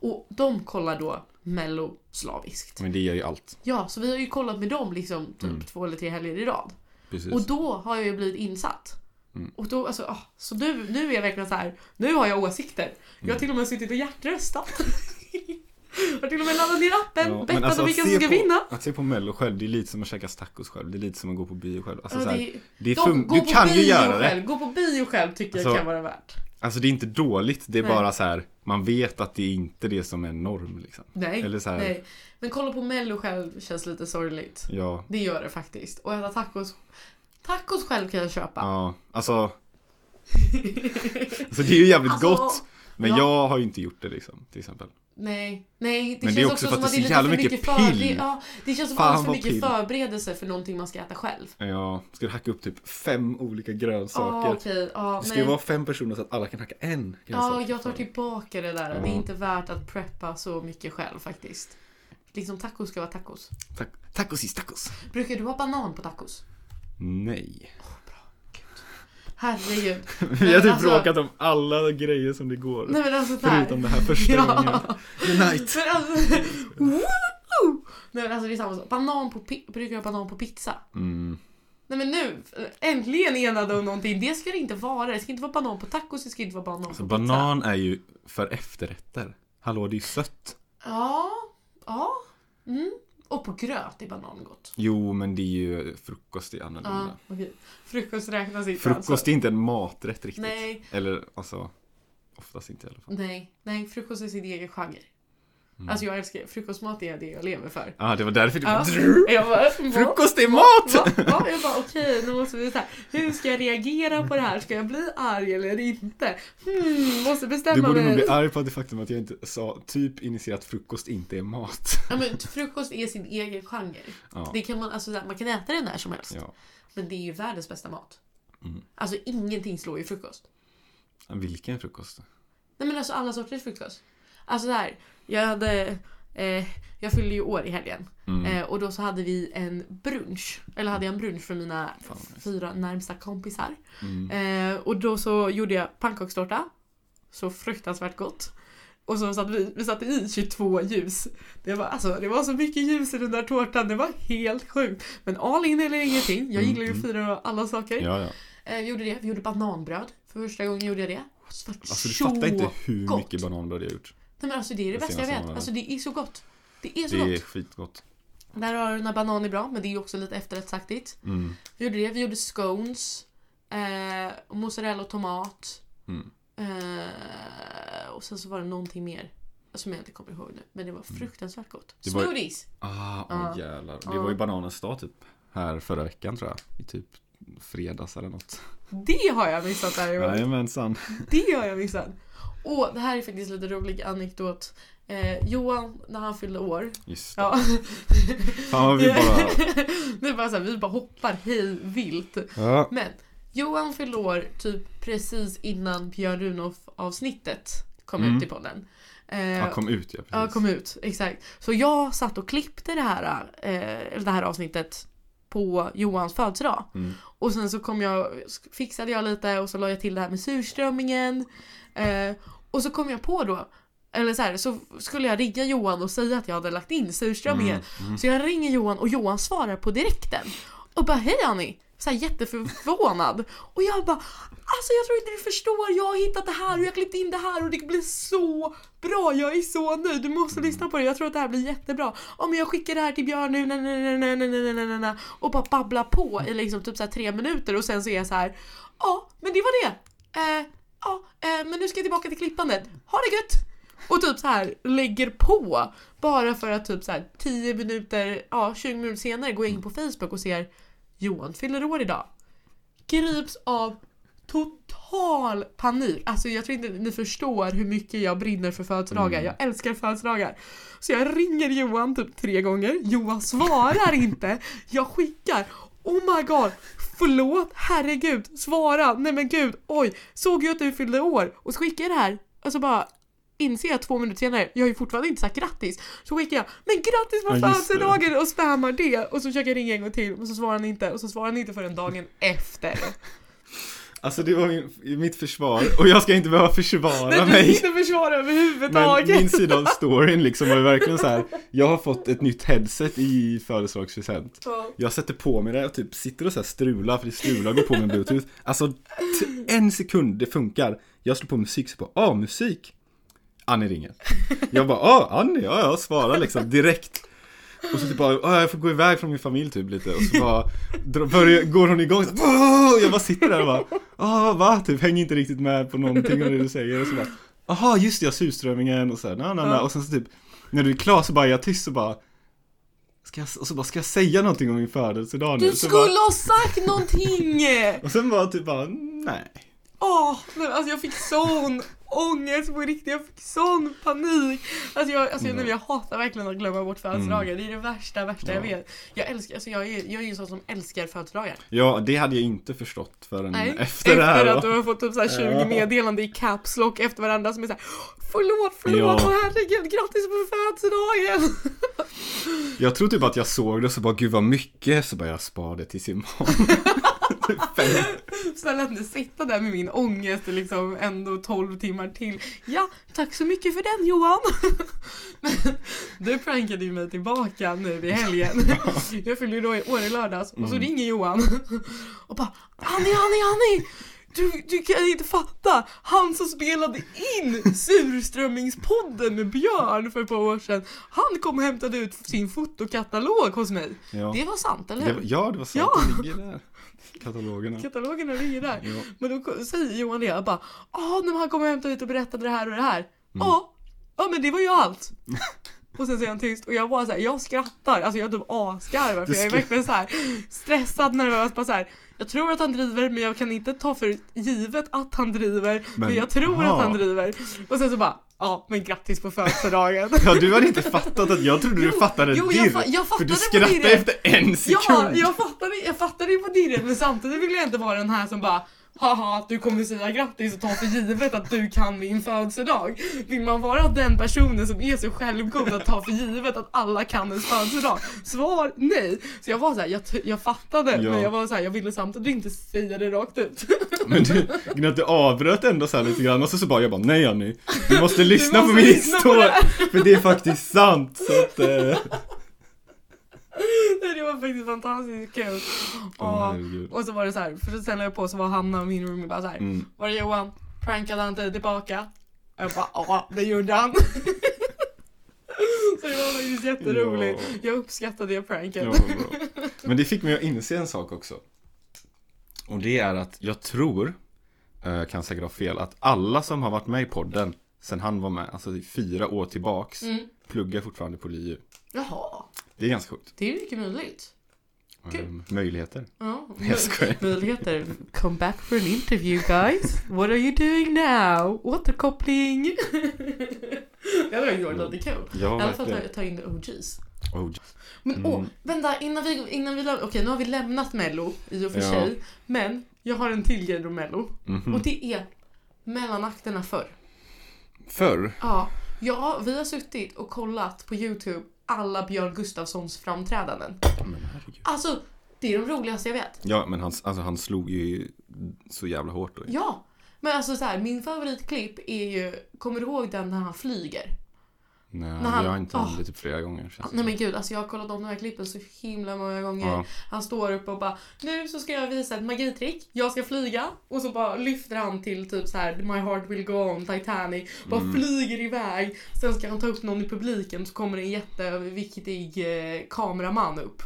Speaker 1: Och de kollar då mello slaviskt.
Speaker 2: men det gör ju allt.
Speaker 1: Ja, så vi har ju kollat med dem liksom typ
Speaker 2: Mm.
Speaker 1: två eller tre helger i rad.
Speaker 2: Precis.
Speaker 1: Och då har jag ju blivit insatt.
Speaker 2: Mm.
Speaker 1: Och då, alltså, ah, så nu, nu är jag verkligen så här. nu har jag åsikter. Jag har
Speaker 2: Mm.
Speaker 1: till och med suttit och hjärtröstat. jag har till och med laddat ner appen,
Speaker 2: Ja,
Speaker 1: bettat
Speaker 2: alltså,
Speaker 1: om vilka som ska
Speaker 2: på-
Speaker 1: vinna.
Speaker 2: Att se på mello själv, det är lite som att käka tacos själv. Det är lite som att gå på bio själv. Alltså,
Speaker 1: Ja,
Speaker 2: så här,
Speaker 1: det,
Speaker 2: det är
Speaker 1: de,
Speaker 2: fun- du kan ju göra det.
Speaker 1: själv, Gå på bio själv tycker jag
Speaker 2: Alltså,
Speaker 1: kan vara värt.
Speaker 2: Alltså det är inte dåligt, det är
Speaker 1: Nej.
Speaker 2: bara så här. Man vet att det är inte det som är norm liksom.
Speaker 1: Nej,
Speaker 2: Eller så här,
Speaker 1: nej. Men kolla på mello själv känns lite sorgligt.
Speaker 2: ja.
Speaker 1: Det gör det faktiskt. Och äta tacos. Tacos själv kan jag köpa.
Speaker 2: Ja, alltså. alltså det är ju jävligt
Speaker 1: Alltså,
Speaker 2: gott. Men
Speaker 1: ja.
Speaker 2: jag har ju inte gjort det liksom, till exempel.
Speaker 1: Nej, nej. Det
Speaker 2: Men
Speaker 1: känns
Speaker 2: det är
Speaker 1: också,
Speaker 2: också för att det är så jävla
Speaker 1: mycket
Speaker 2: pill.
Speaker 1: Ja, det känns som
Speaker 2: Fan,
Speaker 1: alldeles för mycket
Speaker 2: pill.
Speaker 1: förberedelse för någonting man ska äta själv.
Speaker 2: Ja, ska du hacka upp typ fem olika grönsaker?
Speaker 1: okej. Ja,
Speaker 2: det ska ju vara fem personer så att alla kan hacka en grönsak.
Speaker 1: Ja, jag tar tillbaka det där. Det är inte värt att preppa så mycket själv faktiskt. Liksom tacos ska vara tacos.
Speaker 2: Tack, tacos is tacos.
Speaker 1: Brukar du ha banan på tacos?
Speaker 2: Nej.
Speaker 1: Herregud.
Speaker 2: Vi har typ
Speaker 1: alltså-
Speaker 2: bråkat om alla grejer som det går.
Speaker 1: Nej men alltså.
Speaker 2: Förutom det här första
Speaker 1: Ja.
Speaker 2: gången. The night.
Speaker 1: Men alltså, woo! Nej men alltså det är samma sak. Banan på brukar jag banan på pizza?
Speaker 2: Mm.
Speaker 1: Nej men nu, äntligen enade om någonting. Det ska det inte vara. Det ska inte vara banan på tacos, det ska inte vara banan
Speaker 2: Alltså
Speaker 1: på pizza.
Speaker 2: banan är ju för efterrätter. Hallå, det är ju sött.
Speaker 1: Ja, ja. Mm. Och på gröt är banan gott.
Speaker 2: Jo, men det är ju frukost är annorlunda.
Speaker 1: Ja, okej. Frukost räknas inte
Speaker 2: Frukost
Speaker 1: alltså.
Speaker 2: är inte en maträtt riktigt.
Speaker 1: Nej,
Speaker 2: Eller alltså, oftast inte i alla fall.
Speaker 1: nej, nej. Frukost är sin egen genre.
Speaker 2: Mm.
Speaker 1: Alltså jag älskar frukostmat, det är det jag lever för.
Speaker 2: ah, det var därför du
Speaker 1: Ja.
Speaker 2: bara,
Speaker 1: Jag bara,
Speaker 2: Frukost är mat!
Speaker 1: Va? Va? Jag bara okej, nu måste vi så här. Hur ska jag reagera på det här? Ska jag bli arg eller inte? Hmm, måste
Speaker 2: Du
Speaker 1: bestämma
Speaker 2: borde nog
Speaker 1: mig.
Speaker 2: bli arg på det faktum att jag inte sa typ initierat frukost inte är mat.
Speaker 1: Ja, men frukost är sin egen genre.
Speaker 2: Ja.
Speaker 1: Det kan man, alltså, man kan äta den när som helst.
Speaker 2: ja.
Speaker 1: Men det är ju världens bästa mat.
Speaker 2: Mm.
Speaker 1: Alltså ingenting slår ju frukost.
Speaker 2: Vilken frukost?
Speaker 1: Nej men alltså alla sorters frukost. Alltså så här, jag hade... Eh, jag fyllde ju år i helgen.
Speaker 2: Mm.
Speaker 1: Eh, och då så hade vi en brunch. Eller hade jag en brunch för mina
Speaker 2: Fan,
Speaker 1: fyra närmsta kompisar.
Speaker 2: Mm.
Speaker 1: Eh, och då så gjorde jag pannkakstårta. Så fruktansvärt gott. Och så satte vi, vi satte i 22 ljus. Det var, alltså, det var så mycket ljus i den där tårtan, det var helt sjukt. Men all in eller ingenting. Jag
Speaker 2: Mm,
Speaker 1: gillar ju
Speaker 2: mm.
Speaker 1: att fira alla saker.
Speaker 2: Ja, ja.
Speaker 1: Eh, vi gjorde det, vi gjorde bananbröd. För första gången gjorde jag det.
Speaker 2: Alltså du fattar inte hur
Speaker 1: gott.
Speaker 2: mycket bananbröd jag gjort.
Speaker 1: Nej men alltså det är det
Speaker 2: Det
Speaker 1: bästa jag vet. Alltså det är så gott. Det är så
Speaker 2: Det är
Speaker 1: gott.
Speaker 2: skitgott.
Speaker 1: Där har du när banan är bra, men det är också lite efterrättsaktigt.
Speaker 2: Mm.
Speaker 1: Vi gjorde det, vi gjorde scones. Eh, mozzarella och tomat.
Speaker 2: Mm.
Speaker 1: Eh, och sen så var det någonting mer. Som jag inte kommer ihåg nu. Men det var fruktansvärt gott.
Speaker 2: Det
Speaker 1: Smoothies!
Speaker 2: Ah, åh
Speaker 1: Ja.
Speaker 2: jävlar. Det var ju bananens dag typ. Här förra veckan tror jag. I typ fredags eller något.
Speaker 1: Det har jag missat däremot.
Speaker 2: Jajamensan.
Speaker 1: Det har jag missat. Och det här är faktiskt lite rolig anekdot. Eh, Johan, när han fyllde år.
Speaker 2: Just det.
Speaker 1: Ja.
Speaker 2: Fan vi bara...
Speaker 1: det är bara så här, vi bara hoppar hej vilt.
Speaker 2: Ja.
Speaker 1: Men Johan fyllde år typ precis innan Björn Runoff avsnittet kom
Speaker 2: Mm.
Speaker 1: ut i podden. Eh,
Speaker 2: Ja, kom ut ja, precis.
Speaker 1: Ja, kom ut. Exakt. Så jag satt och klippte det här, eh, det här avsnittet på Johans födelsedag.
Speaker 2: Mm.
Speaker 1: Och sen så kom jag, fixade jag lite och så la jag till det här med surströmmingen. Eh, och så kom jag på då, eller så här, så skulle jag ringa Johan och säga att jag hade lagt in surströmmingen.
Speaker 2: Mm, mm.
Speaker 1: Så jag ringer Johan och Johan svarar på direkten. Och bara hej Annie! så här jätteförvånad. Och jag bara alltså jag tror inte du förstår, jag har hittat det här och jag har klippt in det här och det blir så bra, jag är så nöjd, du måste lyssna på det, jag tror att det här blir jättebra. Om jag skickar det här till Björn nu, na nej nej nej nej nej nej och bara babbla på i liksom typ så tre minuter och sen så är jag så här ja men det var det. Eh, ja eh, men nu ska jag tillbaka till klippandet, ha det gött! Och typ så här lägger på bara för att typ så här 10 minuter, ja 20 minuter senare går jag in på Facebook och ser Johan fyller år idag. Grips av total panik. Alltså jag tror inte ni förstår hur mycket jag brinner för födelsedagar.
Speaker 2: Mm.
Speaker 1: Jag älskar födelsedagar. Så jag ringer Johan typ tre gånger. Johan svarar inte. Jag skickar. Oh my god. Förlåt, herregud, svara, nej men gud, oj, såg ju att du fyllde år och så skickar jag det här. Alltså bara inser jag två minuter senare, jag har ju fortfarande inte sagt grattis. Så skickar jag, men grattis på
Speaker 2: Ja,
Speaker 1: födelsedagen och spammar det. Och så försöker jag ringa en gång till, men så svarar han inte. Och så svarar han inte förrän dagen efter.
Speaker 2: Alltså det var min, mitt försvar och jag ska inte behöva försvara
Speaker 1: Nej, du
Speaker 2: mig.
Speaker 1: inte försvara
Speaker 2: Men
Speaker 1: överhuvudtaget.
Speaker 2: min sida av storyn liksom var ju verkligen så här. Jag har fått ett nytt headset i födelsedagspresent.
Speaker 1: Ja.
Speaker 2: Jag sätter på mig det och typ sitter och så här strular, för det strular går på med bluetooth. Alltså, en sekund, det funkar. Jag slår på musik, så på, ah, musik. Annie ringer. Jag bara, ah, Annie, ja, jag svarar liksom direkt. Och så typ bara, "Åh, jag får gå iväg från min familj typ lite och så bara börjar, går hon igång så "Åh!" Jag bara sitter där och bara, ah va? Typ hänger inte riktigt med på någonting av det du säger och så bara, aha just det, jag surströmmingen och så här, na, na, na.
Speaker 1: Ja.
Speaker 2: och sen så typ, när du är klar så bara är jag tyst och bara Ska jag, och så bara, ska jag säga någonting om min födelsedag nu?
Speaker 1: Du skulle
Speaker 2: bara,
Speaker 1: ha sagt någonting!
Speaker 2: och sen bara typ bara, nej
Speaker 1: Åh, nej, alltså jag fick sån ångest på riktigt, jag fick sån panik. Alltså jag, alltså
Speaker 2: Ja.
Speaker 1: jag hatar verkligen att glömma bort födelsedagar, det är det värsta, värsta jag
Speaker 2: Ja.
Speaker 1: vet. Jag älskar, alltså jag är, jag är ju en sån som älskar födelsedagar.
Speaker 2: Ja, det hade jag inte förstått förrän
Speaker 1: Nej,
Speaker 2: efter det här
Speaker 1: att
Speaker 2: då.
Speaker 1: du har fått typ så här 20
Speaker 2: Ja.
Speaker 1: meddelanden i caps lock efter varandra som är såhär Förlåt, förlåt,
Speaker 2: Ja.
Speaker 1: herregud, grattis på födelsedagen!
Speaker 2: Jag tror typ att jag såg det och så bara, gud vad mycket, så bara jag spar det tills imorgon Fem
Speaker 1: Snälla inte sitta där med min ångest liksom ändå 12 timmar till. Ja, tack så mycket för den Johan! Men du prankade ju mig tillbaka nu i helgen. Jag fyllde ju då i år i lördags och så
Speaker 2: Mm.
Speaker 1: ringer Johan och bara Annie, Annie, Annie! Du, du kan inte fatta! Han som spelade in Surströmmingspodden med Björn för ett par år sedan, han kom och hämtade ut sin fotokatalog hos mig.
Speaker 2: ja.
Speaker 1: Det var sant, eller hur?
Speaker 2: ja, det var sant,
Speaker 1: Ja.
Speaker 2: det ligger där Katalogerna
Speaker 1: Katalogerna ligger där.
Speaker 2: ja.
Speaker 1: Men då säger Johan det, jag bara ah, när han kom och hämtade ut och berättade det här och det här. Ja,
Speaker 2: Mm.
Speaker 1: ja men det var ju allt. Och sen säger han tyst och jag bara så här, jag skrattar, alltså jag typ asgarvar för jag är verkligen så här stressad, nervös, bara så här. Jag tror att han driver men jag kan inte ta för givet att han driver men,
Speaker 2: Men-
Speaker 1: jag tror
Speaker 2: aha.
Speaker 1: att han driver. Och sen så bara, ja men grattis på födelsedagen.
Speaker 2: Ja, du hade inte fattat att jag trodde du
Speaker 1: Jo,
Speaker 2: fattade
Speaker 1: jo,
Speaker 2: dirr
Speaker 1: jag fa- jag
Speaker 2: För
Speaker 1: fattade
Speaker 2: du
Speaker 1: på
Speaker 2: skrattade
Speaker 1: dirren.
Speaker 2: efter en sekund
Speaker 1: Ja, jag fattade, jag fattade på dirret men samtidigt vill jag inte vara den här som bara Haha, du kommer säga grattis och ta för givet att du kan min födelsedag. Vill man vara den personen som är så självgod att ta för givet att alla kan ens födelsedag? Svar nej. Så jag var så här, jag, jag fattade
Speaker 2: Ja.
Speaker 1: men jag var så här, jag ville samtidigt inte säga det rakt ut.
Speaker 2: Men du, du avbröt ändå så här lite grann och så, så bara jag bara nej Annie Du måste lyssna
Speaker 1: måste
Speaker 2: på min historia För det är faktiskt sant så att eh...
Speaker 1: det var faktiskt fantastiskt kul. Ja.
Speaker 2: herregud.
Speaker 1: och så var det så här, för sen la jag på så var Hanna och min roomie bara så här.
Speaker 2: mm.
Speaker 1: Var det Johan? Prankade han dig tillbaka? Och jag bara ja, det gjorde han. Så det var faktiskt jätteroligt.
Speaker 2: Ja.
Speaker 1: Jag uppskattade det pranket.
Speaker 2: Ja. Men det fick mig att inse en sak också Och det är att jag tror, eh, kan säkert ha fel, att alla som har varit med i podden sen han var med, alltså i fyra år tillbaks,
Speaker 1: Mm.
Speaker 2: pluggar fortfarande på LiU.
Speaker 1: Jaha,
Speaker 2: Det är ganska sjukt.
Speaker 1: det är mycket möjligt.
Speaker 2: Um, möjligheter.
Speaker 1: Ja.
Speaker 2: Jag skojar.
Speaker 1: Möjligheter. Come back for an interview guys. What are you doing now? Återkoppling. det hade varit lite kul.
Speaker 2: Ja,
Speaker 1: I alla fall ta,
Speaker 2: verkligen.
Speaker 1: ta in OGs.
Speaker 2: Oh,
Speaker 1: Men
Speaker 2: Mm.
Speaker 1: åh, vänta innan vi, innan vi okej nu har vi lämnat mello i och för
Speaker 2: Ja.
Speaker 1: sig. Men jag har en till grej om mello.
Speaker 2: mhm.
Speaker 1: Och det är mellanakterna förr.
Speaker 2: Förr?
Speaker 1: Ja, ja, vi har suttit och kollat på Youtube alla Björn Gustafssons framträdanden.
Speaker 2: Men herregud.
Speaker 1: Alltså, det är de roligaste jag vet.
Speaker 2: Ja, men han, alltså, han slog ju så jävla hårt då.
Speaker 1: Ja, men alltså så här, min favoritklipp är ju, kommer du ihåg den när han flyger?
Speaker 2: Nej,
Speaker 1: han-
Speaker 2: jag har inte använt det typ flera gånger. Känns det
Speaker 1: Nej men gud, alltså jag har kollat om de här klippen så himla många gånger.
Speaker 2: Ja.
Speaker 1: Han står upp och bara Nu så ska jag visa ett magitrick, jag ska flyga och så bara lyfter han till typ så här My heart will go on, Titanic Bara
Speaker 2: Mm.
Speaker 1: flyger iväg Sen ska han ta upp någon i publiken så kommer en jätteviktig eh, kameraman upp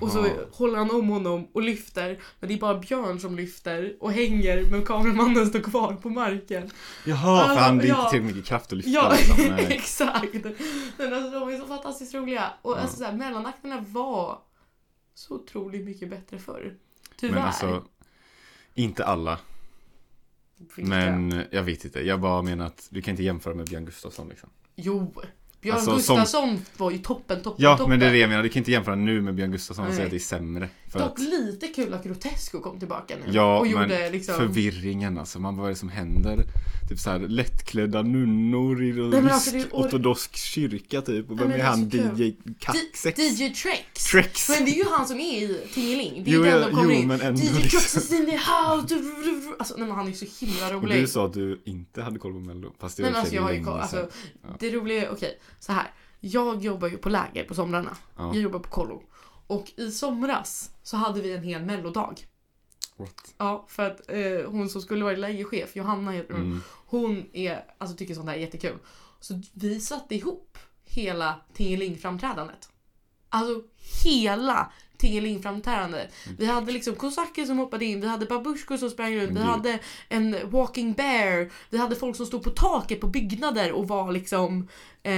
Speaker 1: Och så håller han om honom och lyfter Men det är bara Björn som lyfter och hänger men kameramannen står kvar på marken
Speaker 2: Jaha, för han, är
Speaker 1: Ja.
Speaker 2: inte tillräckligt mycket kraft att lyfta
Speaker 1: Ja,
Speaker 2: liksom.
Speaker 1: Exakt! Men alltså, de är så fantastiskt roliga. Och
Speaker 2: Ja.
Speaker 1: alltså, så här, mellanakterna var så otroligt mycket bättre förr. Tyvärr.
Speaker 2: Men alltså, inte alla. Men jag vet inte, jag bara menar att du kan inte jämföra med Björn Gustafsson liksom.
Speaker 1: Jo! Björn
Speaker 2: Alltså, som-
Speaker 1: Gustafsson var ju toppen, toppen,
Speaker 2: Ja,
Speaker 1: toppen.
Speaker 2: men det är det jag menar, du kan inte jämföra nu med Björn Gustafsson och säga att det är sämre. För
Speaker 1: Dock
Speaker 2: att
Speaker 1: lite kul att Grotesco kom tillbaka nu.
Speaker 2: Ja,
Speaker 1: och
Speaker 2: men
Speaker 1: gjorde liksom...
Speaker 2: förvirringen alltså, man bara, vad är det som händer? Typ såhär lättklädda nunnor i
Speaker 1: Nej, men alltså, och-
Speaker 2: ortodox kyrka typ. Och
Speaker 1: Nej,
Speaker 2: vem
Speaker 1: men
Speaker 2: är han?
Speaker 1: så kul.
Speaker 2: DJ Kaxex?
Speaker 1: DJ Trex.
Speaker 2: Trex.
Speaker 1: Men det är ju han som är i Tingeling. Det är
Speaker 2: Jo,
Speaker 1: den de kommer
Speaker 2: jo,
Speaker 1: in.
Speaker 2: men ändå
Speaker 1: DJ
Speaker 2: liksom.
Speaker 1: Trex is in the house. Alltså nej men han är så himla
Speaker 2: Och
Speaker 1: rolig.
Speaker 2: du sa att du inte hade koll på mello. Fast det
Speaker 1: Nej men
Speaker 2: och
Speaker 1: alltså jag har ju koll, alltså.
Speaker 2: Ja.
Speaker 1: det roliga är, okej så här. Jag jobbar ju på läger på somrarna.
Speaker 2: Ja.
Speaker 1: Jag jobbar på kollo. Och i somras så hade vi en hel mellodag.
Speaker 2: What?
Speaker 1: Ja, för att eh, hon som skulle vara lägerchef, Johanna heter hon,
Speaker 2: Mm.
Speaker 1: hon är, alltså tycker sånt här är jättekul. Så vi satte ihop hela Tingeling-framträdandet. Alltså hela Tingeling-framträdandet.
Speaker 2: Mm.
Speaker 1: Vi hade liksom kosacker som hoppade in, vi hade babushkor som sprang runt, vi
Speaker 2: Gud.
Speaker 1: hade en walking bear, vi hade folk som stod på taket på byggnader och var liksom eh,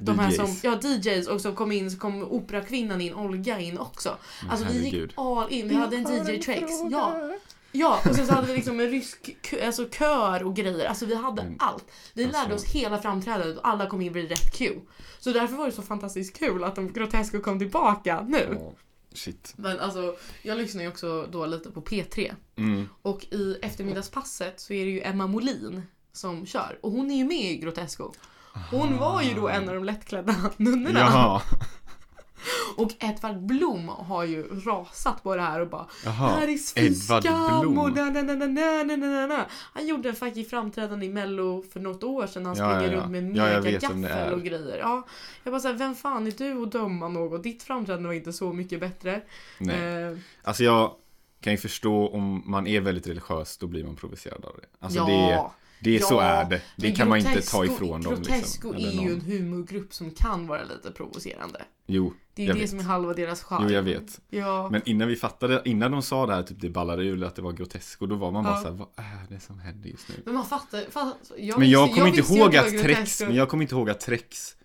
Speaker 1: de här
Speaker 2: DJs.
Speaker 1: som, ja DJs och som kom in så kom operakvinnan in, Olga in också. Alltså vi gick
Speaker 2: herregud.
Speaker 1: all in, vi hade en DJ Trex. Ja. Ja, och sen så hade vi liksom en rysk kö, alltså kör och grejer. Alltså vi hade
Speaker 2: Mm.
Speaker 1: allt. Vi
Speaker 2: Alltså-
Speaker 1: lärde oss hela framträdandet och alla kom in vid rätt cue. Så därför var det så fantastiskt kul att de Grotesco kom tillbaka nu.
Speaker 2: Ja, shit.
Speaker 1: Men alltså, jag lyssnar ju också då lite på P3.
Speaker 2: Mm.
Speaker 1: Och i eftermiddagspasset så är det ju Emma Molin som kör. Och hon är ju med i Grotesco. Hon var ju då en av de lättklädda nunnorna.
Speaker 2: Jaha.
Speaker 1: Och Edvard Blom har ju rasat på det här och bara Det
Speaker 2: Jaha.
Speaker 1: här är skam och na, na, na, na, na, na, na. Han gjorde en faktiskt framträdande i mello för något år sedan. Han
Speaker 2: Ja,
Speaker 1: springer
Speaker 2: ja, ja.
Speaker 1: runt med
Speaker 2: Ja, vem det
Speaker 1: megagaffel
Speaker 2: är.
Speaker 1: och grejer. Ja, jag bara såhär, vem fan är du att döma något? Ditt framträdande var inte så mycket bättre.
Speaker 2: Nej.
Speaker 1: Eh,
Speaker 2: Alltså jag kan ju förstå om man är väldigt religiös, då blir man provocerad av det. Alltså
Speaker 1: ja,
Speaker 2: det, det
Speaker 1: ja.
Speaker 2: så är det. Det kan man inte
Speaker 1: Grotesco-
Speaker 2: ta ifrån dem.
Speaker 1: Grotesco
Speaker 2: Liksom.
Speaker 1: Är ju en humorgrupp som kan vara lite provocerande.
Speaker 2: Jo,
Speaker 1: Det är
Speaker 2: Jag
Speaker 1: det
Speaker 2: vet.
Speaker 1: som är halva deras charm.
Speaker 2: jo, jag vet.
Speaker 1: Ja.
Speaker 2: Men innan vi fattade, innan de sa det här, typ det ballade ur att det var grotesko, då var man bara
Speaker 1: Ja.
Speaker 2: såhär, vad är det som händer just nu?
Speaker 1: Men man fattar, fattar jag
Speaker 2: Men jag kommer inte ihåg att Trex,
Speaker 1: Grotesco.
Speaker 2: men jag kommer inte ihåg att Trex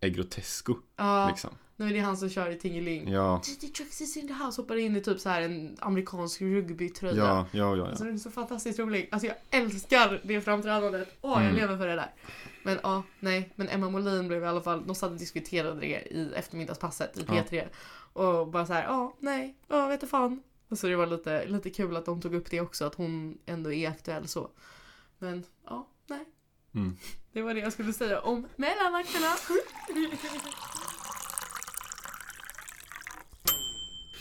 Speaker 2: är grotesko.
Speaker 1: Ja,
Speaker 2: Liksom.
Speaker 1: Nu är det han som kör i Tingeling.
Speaker 2: Ja,
Speaker 1: Trex is in the house hoppar in i typ så här en amerikansk rugbytröja.
Speaker 2: ja, ja, ja.
Speaker 1: Alltså
Speaker 2: ja.
Speaker 1: den är så fantastiskt rolig. Alltså jag älskar det framträdandet. Åh, jag
Speaker 2: Mm.
Speaker 1: lever för det där. Men ja, nej. Men Emma Molin blev i alla fall, de satt och diskuterade det i eftermiddagspasset i
Speaker 2: Ja.
Speaker 1: P3. Och bara så här, ja, nej, ja, vet du fan. Och så det var lite, lite kul att de tog upp det också, att hon ändå är aktuell så. Men ja, nej.
Speaker 2: Mm.
Speaker 1: Det var det jag skulle säga om mellanakterna.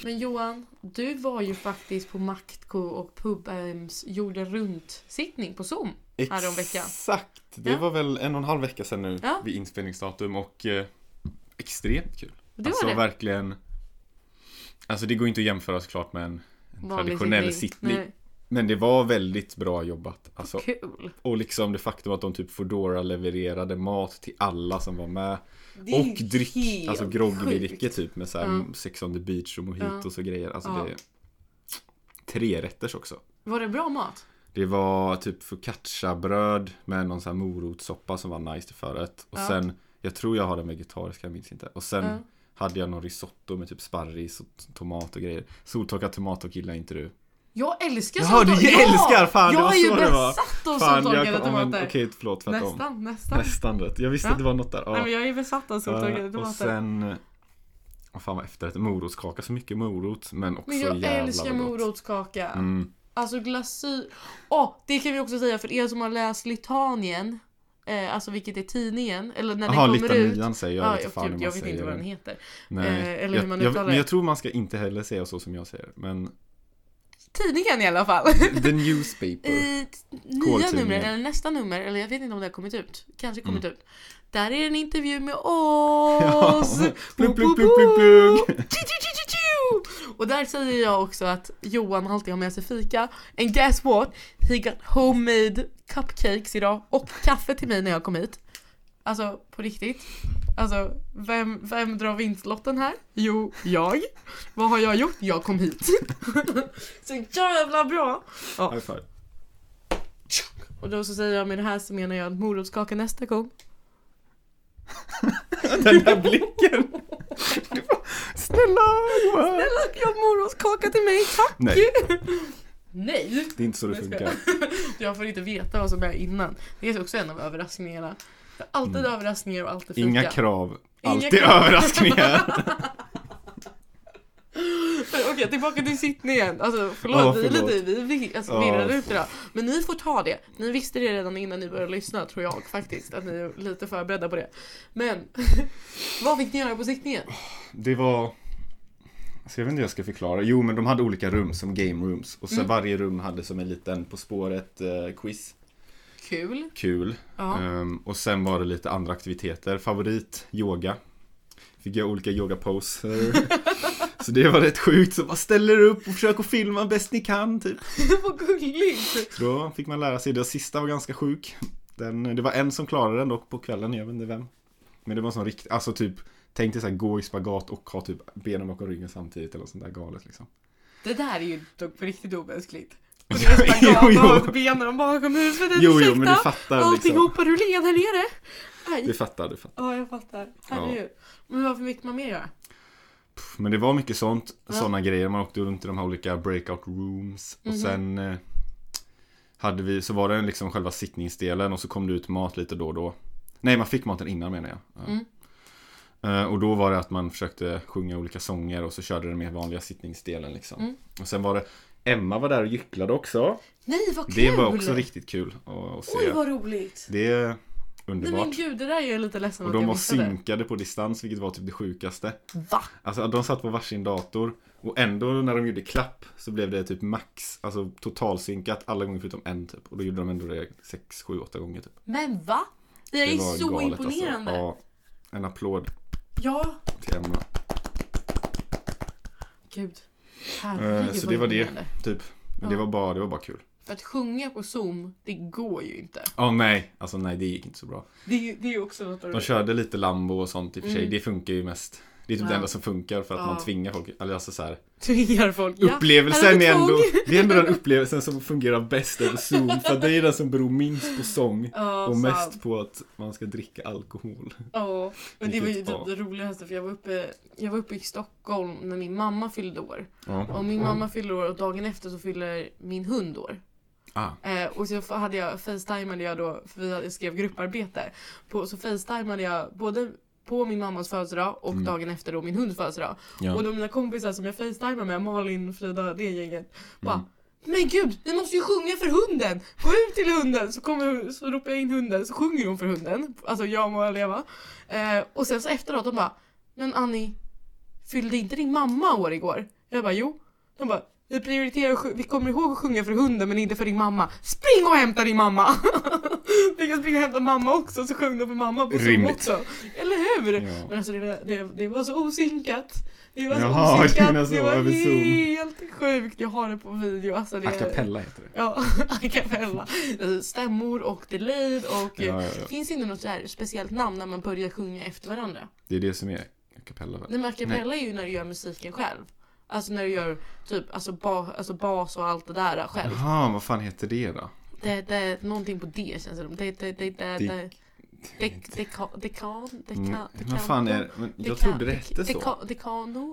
Speaker 1: Men Johan, du var ju faktiskt på Maktko och Pub-Ems jorden runt-sittning på Zoom. Häromveckan.
Speaker 2: Exakt! Det
Speaker 1: Ja.
Speaker 2: var väl en och en halv vecka sedan nu
Speaker 1: Ja.
Speaker 2: vid inspelningsdatum och eh, extremt kul.
Speaker 1: Det
Speaker 2: alltså
Speaker 1: var det.
Speaker 2: verkligen Alltså det går inte att jämföra såklart med en, en traditionell sittning.
Speaker 1: Nej,
Speaker 2: Men det var väldigt bra jobbat. Alltså,
Speaker 1: Kul.
Speaker 2: och liksom det faktum att de typ Foodora levererade mat till alla som var med.
Speaker 1: Det är
Speaker 2: Och dryck, alltså groggvirke
Speaker 1: sjukt.
Speaker 2: typ med såhär
Speaker 1: Ja.
Speaker 2: Sex on the beach och mojitos och grejer. Alltså
Speaker 1: Ja.
Speaker 2: det Tre rätters också.
Speaker 1: Var det bra mat?
Speaker 2: Det var typ focaccia-bröd med någon sån här morotssoppa som var nice till förrätt. Och
Speaker 1: Ja.
Speaker 2: sen, jag tror jag har den vegetariska, jag minns inte. Och sen
Speaker 1: Ja.
Speaker 2: hade jag någon risotto med typ sparris och tomat och grejer. Soltorkad tomat och gillar inte du.
Speaker 1: Jag älskar
Speaker 2: Jaha, du
Speaker 1: soltorkade-
Speaker 2: älskar! Fan, det
Speaker 1: jag
Speaker 2: var
Speaker 1: är ju besatt av soltorkade
Speaker 2: jag, men,
Speaker 1: tomater.
Speaker 2: Okej, förlåt, tvärtom.
Speaker 1: nästan, nästan.
Speaker 2: Nästan rätt. Jag visste
Speaker 1: Ja.
Speaker 2: att det var något där. Ja.
Speaker 1: Nej, men jag är besatt av soltorkade
Speaker 2: och
Speaker 1: tomater.
Speaker 2: sen vad fan var efterrätt? Morotskaka, så mycket morot men också
Speaker 1: Men jag
Speaker 2: jävla
Speaker 1: älskar
Speaker 2: gott.
Speaker 1: morotskaka.
Speaker 2: Mm.
Speaker 1: Alltså glasyr. Åh, det kan vi också säga för er som har läst Litanien. Eh, alltså vilket är tidningen. Eller när
Speaker 2: Jaha,
Speaker 1: den kommer ut.
Speaker 2: litanian säger jag,
Speaker 1: Ja,
Speaker 2: vet
Speaker 1: jag,
Speaker 2: hur man
Speaker 1: jag vet inte vad den heter.
Speaker 2: Nej.
Speaker 1: Eh, eller hur
Speaker 2: jag,
Speaker 1: man
Speaker 2: jag,
Speaker 1: uttalar
Speaker 2: men
Speaker 1: det.
Speaker 2: jag tror man ska inte heller säga så som jag säger. Men
Speaker 1: Tidningen i alla fall.
Speaker 2: the newspaper.
Speaker 1: I nya numret, eller nästa nummer, eller jag vet inte om det har kommit ut. Kanske kommit
Speaker 2: Mm.
Speaker 1: ut. Där är en intervju med oss!
Speaker 2: plugg, plugg, plugg, plugg.
Speaker 1: Och där säger jag också att Johan alltid har med sig fika. And guess what? He got homemade cupcakes idag och kaffe till mig när jag kom hit. Alltså på riktigt. Alltså vem, vem drar vinstlotten här? Jo, jag. Vad har jag gjort? Jag kom hit. Så jävla bra! Ja.
Speaker 2: High five.
Speaker 1: Och då så säger jag med det här så menar jag morotskaka nästa gång.
Speaker 2: Den där blicken. Bara, Snälla Johan.
Speaker 1: Snälla gör morotskaka till mig, tack!
Speaker 2: Nej,
Speaker 1: Nej!
Speaker 2: det är inte så det
Speaker 1: Jag
Speaker 2: funkar.
Speaker 1: Jag får inte veta vad som är innan. Det är också en av överraskningarna. Alltid
Speaker 2: Mm.
Speaker 1: överraskningar och alltid fika.
Speaker 2: Inga krav,
Speaker 1: Inga
Speaker 2: alltid
Speaker 1: krav.
Speaker 2: överraskningar.
Speaker 1: Okej, tillbaka till sittningen. Alltså förlåt,
Speaker 2: Ja,
Speaker 1: vi är
Speaker 2: förlåt.
Speaker 1: lite, vi, alltså,
Speaker 2: Ja.
Speaker 1: virrar ut idag. Men ni får ta det. Ni visste det redan innan ni började lyssna tror jag faktiskt. Att ni är lite förberedda på det. Men, vad fick ni göra på sittningen?
Speaker 2: Det var så jag vet inte hur jag ska förklara. Jo men de hade olika rum som game rooms. Och så
Speaker 1: Mm.
Speaker 2: varje rum hade som en liten På spåret eh, quiz.
Speaker 1: Kul.
Speaker 2: Kul.
Speaker 1: Ja.
Speaker 2: Ehm, och sen var det lite andra aktiviteter. Favorit, yoga. Fick göra olika yogaposer. så det var rätt sjukt. Så bara ställer upp och försöker filma bäst ni kan typ.
Speaker 1: vad gulligt.
Speaker 2: Så då fick man lära sig det. Sista var ganska sjuk. Den, det var en som klarade den dock på kvällen, jag vet inte vem. Men det var sån rikt, alltså typ Tänk dig så här, gå i spagat och ha typ benen bakom ryggen samtidigt eller något sånt där galet liksom.
Speaker 1: Det där är ju dock på riktigt omänskligt.
Speaker 2: Jo, jo.
Speaker 1: benen bakom huvudet.
Speaker 2: Jo, jo, men du fattar
Speaker 1: Allting
Speaker 2: liksom.
Speaker 1: hoppar ur led här nere. Aj.
Speaker 2: Du fattar, du fattar.
Speaker 1: Ja, jag fattar. Herregud. Men varför fick man mer göra?
Speaker 2: Men det var mycket sånt,
Speaker 1: Ja.
Speaker 2: sådana grejer. Man åkte runt i de här olika breakout rooms. Och
Speaker 1: Mhm.
Speaker 2: sen eh, hade vi, så var det liksom själva sittningsdelen och så kom det ut mat lite då och då. Nej, man fick maten innan menar jag. Ja.
Speaker 1: Mm.
Speaker 2: Eh, och då var det att man försökte sjunga olika sånger och så körde den mer vanliga sittningsdelen liksom.
Speaker 1: Mm.
Speaker 2: Och sen var det Emma var där och gycklade också.
Speaker 1: Nej, vad kul!
Speaker 2: Det var också riktigt kul att, att se.
Speaker 1: Oj, vad roligt!
Speaker 2: Det är
Speaker 1: Nej
Speaker 2: underbart.
Speaker 1: men gud, det där är jag lite ledsen
Speaker 2: och de var synkade på distans, vilket var typ det sjukaste.
Speaker 1: Va?
Speaker 2: Alltså de satt på varsin dator och ändå när de gjorde klapp så blev det typ max, alltså totalsynkat alla gånger förutom en typ. Och då gjorde de ändå det 6, 7, 8 gånger typ.
Speaker 1: Men va? Det är
Speaker 2: var
Speaker 1: så
Speaker 2: galet,
Speaker 1: imponerande.
Speaker 2: Alltså. Ja, en applåd
Speaker 1: Ja,
Speaker 2: till Emma.
Speaker 1: gud.
Speaker 2: Eh,
Speaker 1: Herregud
Speaker 2: så det var det, typ. Men det
Speaker 1: Ja.
Speaker 2: var bara, det var bara kul.
Speaker 1: För att sjunga på zoom, det går ju inte.
Speaker 2: Ja nej, alltså nej det gick inte så bra.
Speaker 1: Det det är också något
Speaker 2: De körde lite Lambo och sånt i och för sig,
Speaker 1: Mm.
Speaker 2: det funkar ju mest. Det är typ
Speaker 1: Ja.
Speaker 2: det enda som funkar för att
Speaker 1: Ja.
Speaker 2: man tvingar folk, eller alltså så här.
Speaker 1: Tvingar folk. Ja,
Speaker 2: Upplevelsen är ändå, det är ändå den upplevelsen som fungerar bäst över Zoom. För det är den som beror minst på sång.
Speaker 1: Ja,
Speaker 2: Och
Speaker 1: sant.
Speaker 2: mest på att man ska dricka alkohol.
Speaker 1: Ja, men det var ju typ det roligaste för jag var uppe, jag var uppe i Stockholm när min mamma fyllde år. Och min mamma fyller år och dagen efter så fyller min hund år.
Speaker 2: Ah.
Speaker 1: Eh, och så hade jag, facetimade jag då, för vi skrev grupparbete. På, så facetimade jag både på min mammas födelsedag och
Speaker 2: Mm.
Speaker 1: dagen efter då min hunds födelsedag.
Speaker 2: Ja.
Speaker 1: Och då mina kompisar som jag facetimade med, Malin, Frida, det gänget, bara
Speaker 2: Mm.
Speaker 1: Men gud, vi måste ju sjunga för hunden! Gå ut till hunden! Så, kommer, så ropar jag in hunden, så sjunger hon för hunden. Alltså jag må leva. Eh, och sen så efteråt, de bara Men Annie, fyllde inte din mamma år igår? Jag bara jo. De bara vi prioriterar, vi kommer ihåg att sjunga för hunden men inte för din mamma. Spring och hämta din mamma! Vi kan springa och hämta mamma också så sjöng de för mamma på Zoom också. Eller hur?
Speaker 2: Ja.
Speaker 1: Men alltså det, det, det var så osynkat. Det var så
Speaker 2: Jaha,
Speaker 1: osynkat.
Speaker 2: så,
Speaker 1: det var
Speaker 2: över Zoom.
Speaker 1: helt sjukt. Jag har det på video. Alltså det,
Speaker 2: A cappella heter det.
Speaker 1: Ja, a cappella. Stämmor och delay och...
Speaker 2: Ja, ja.
Speaker 1: Finns det inte något så här speciellt namn när man börjar sjunga efter varandra?
Speaker 2: Det är det som är a cappella väl?
Speaker 1: Nej men a cappella är ju när du gör musiken själv. Alltså när du gör typ alltså, ba, alltså bas och allt det där själv.
Speaker 2: Jaha, vad fan heter det då?
Speaker 1: Det, det, någonting på det känns det som. Det, det, det, det, det, det, det, kan, det kan, det
Speaker 2: Mm,
Speaker 1: kan, det
Speaker 2: Vad fan är men
Speaker 1: det
Speaker 2: Jag trodde det hette så.
Speaker 1: kan-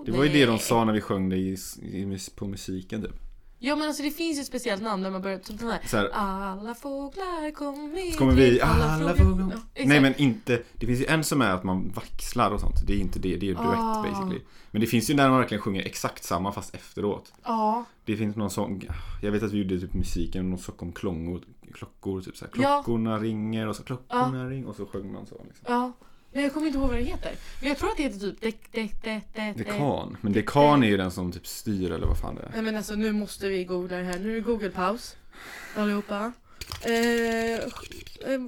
Speaker 1: Det
Speaker 2: var ju det de sa när vi sjöng det i, i, mus- på musiken typ.
Speaker 1: Ja men alltså det finns ju ett speciellt namn när man börjar typ sån här
Speaker 2: Så här,
Speaker 1: Alla fåglar kom med
Speaker 2: så kommer vi, alla
Speaker 1: frågor.
Speaker 2: fåglar.
Speaker 1: Ja.
Speaker 2: Nej men inte, det finns ju en som är att man vaxlar och sånt. Det är inte det, det är ju duett
Speaker 1: Ah.
Speaker 2: basically. Men det finns ju när man verkligen sjunger exakt samma fast efteråt.
Speaker 1: Ja,
Speaker 2: Det finns någon sång, jag vet att vi gjorde typ musiken, någon sång om klångor, klockor, typ såhär.
Speaker 1: Ja.
Speaker 2: Klockorna ringer och så klockorna ringer och så sjöng man så liksom.
Speaker 1: ja. Men jag kommer inte ihåg vad det heter. Men jag tror att det heter typ dek, dek, dek, dek,
Speaker 2: Dekan, men dekan är ju den som typ styr eller vad fan det är.
Speaker 1: Nej men alltså nu måste vi googla det här. Nu är det google-paus. Allihopa. Eh, eh,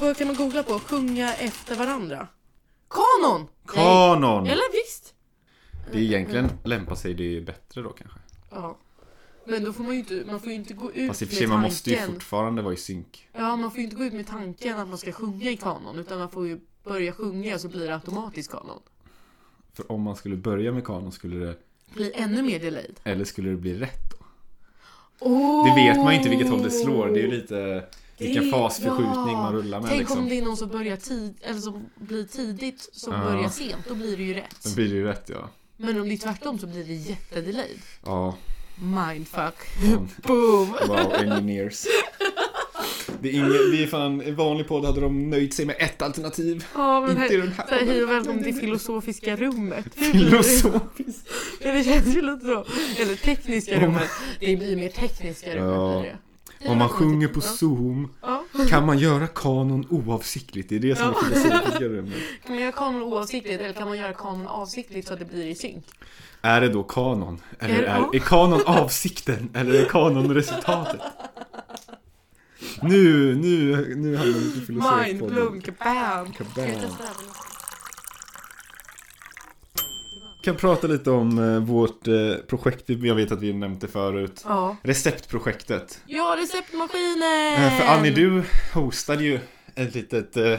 Speaker 1: vad kan man googla på? Sjunga efter varandra. Kanon! Nej.
Speaker 2: Kanon!
Speaker 1: Eller visst?
Speaker 2: Det är egentligen lämpar sig det bättre då kanske.
Speaker 1: Ja. Men då får man ju inte, man får ju inte gå ut
Speaker 2: Fast i och för
Speaker 1: med
Speaker 2: sig man måste ju
Speaker 1: tanken.
Speaker 2: fortfarande vara i synk.
Speaker 1: Ja, man får ju inte gå ut med tanken att man ska sjunga i kanon. Utan man får ju börja sjunga så blir det automatiskt kanon.
Speaker 2: För om man skulle börja med kanon skulle det,
Speaker 1: Blir ännu mer delayed.
Speaker 2: eller skulle det bli rätt då?
Speaker 1: Oh!
Speaker 2: Det vet man ju inte vilket håll det slår, det är ju lite vilken fasförskjutning
Speaker 1: ja.
Speaker 2: man rullar med
Speaker 1: Tänk
Speaker 2: liksom.
Speaker 1: om det är någon som börjar tid, eller som blir tidigt som
Speaker 2: Ja.
Speaker 1: börjar sent, då blir det ju rätt.
Speaker 2: Då blir det ju rätt ja.
Speaker 1: Men om det är tvärtom så blir det jättedelayed.
Speaker 2: Ja,
Speaker 1: Mindfuck. Boom!
Speaker 2: wow, engineers. Det är ingen, vi är fan, i vanlig podd hade de nöjt sig med ett alternativ.
Speaker 1: Ja, men
Speaker 2: Inte
Speaker 1: här,
Speaker 2: den här
Speaker 1: hej och välkommen till filosofiska rummet. Det?
Speaker 2: Filosofiskt.
Speaker 1: Ja, det känns ju lite så. Eller tekniska rummet. Det blir mer tekniska rummet
Speaker 2: Ja.
Speaker 1: det. Det
Speaker 2: Om man sjunger på Zoom
Speaker 1: Ja.
Speaker 2: kan man göra kanon oavsiktligt. Det är det som är filosofiska rummet.
Speaker 1: Kan man göra kanon oavsiktligt eller kan man göra kanon avsiktligt så att det blir i synk?
Speaker 2: Är det då kanon? Eller
Speaker 1: Är-
Speaker 2: är, är kanon avsikten? Eller är kanon resultatet? Nu, nu, nu hamnar vi
Speaker 1: blown,
Speaker 2: filosofpodden.
Speaker 1: kabam!
Speaker 2: Kabam. Kan prata lite om eh, vårt eh, projekt, jag vet att vi nämnt det förut.
Speaker 1: Ja.
Speaker 2: Receptprojektet.
Speaker 1: Ja, receptmaskinen!
Speaker 2: Eh, för Annie, du hostade ju ett litet... Eh,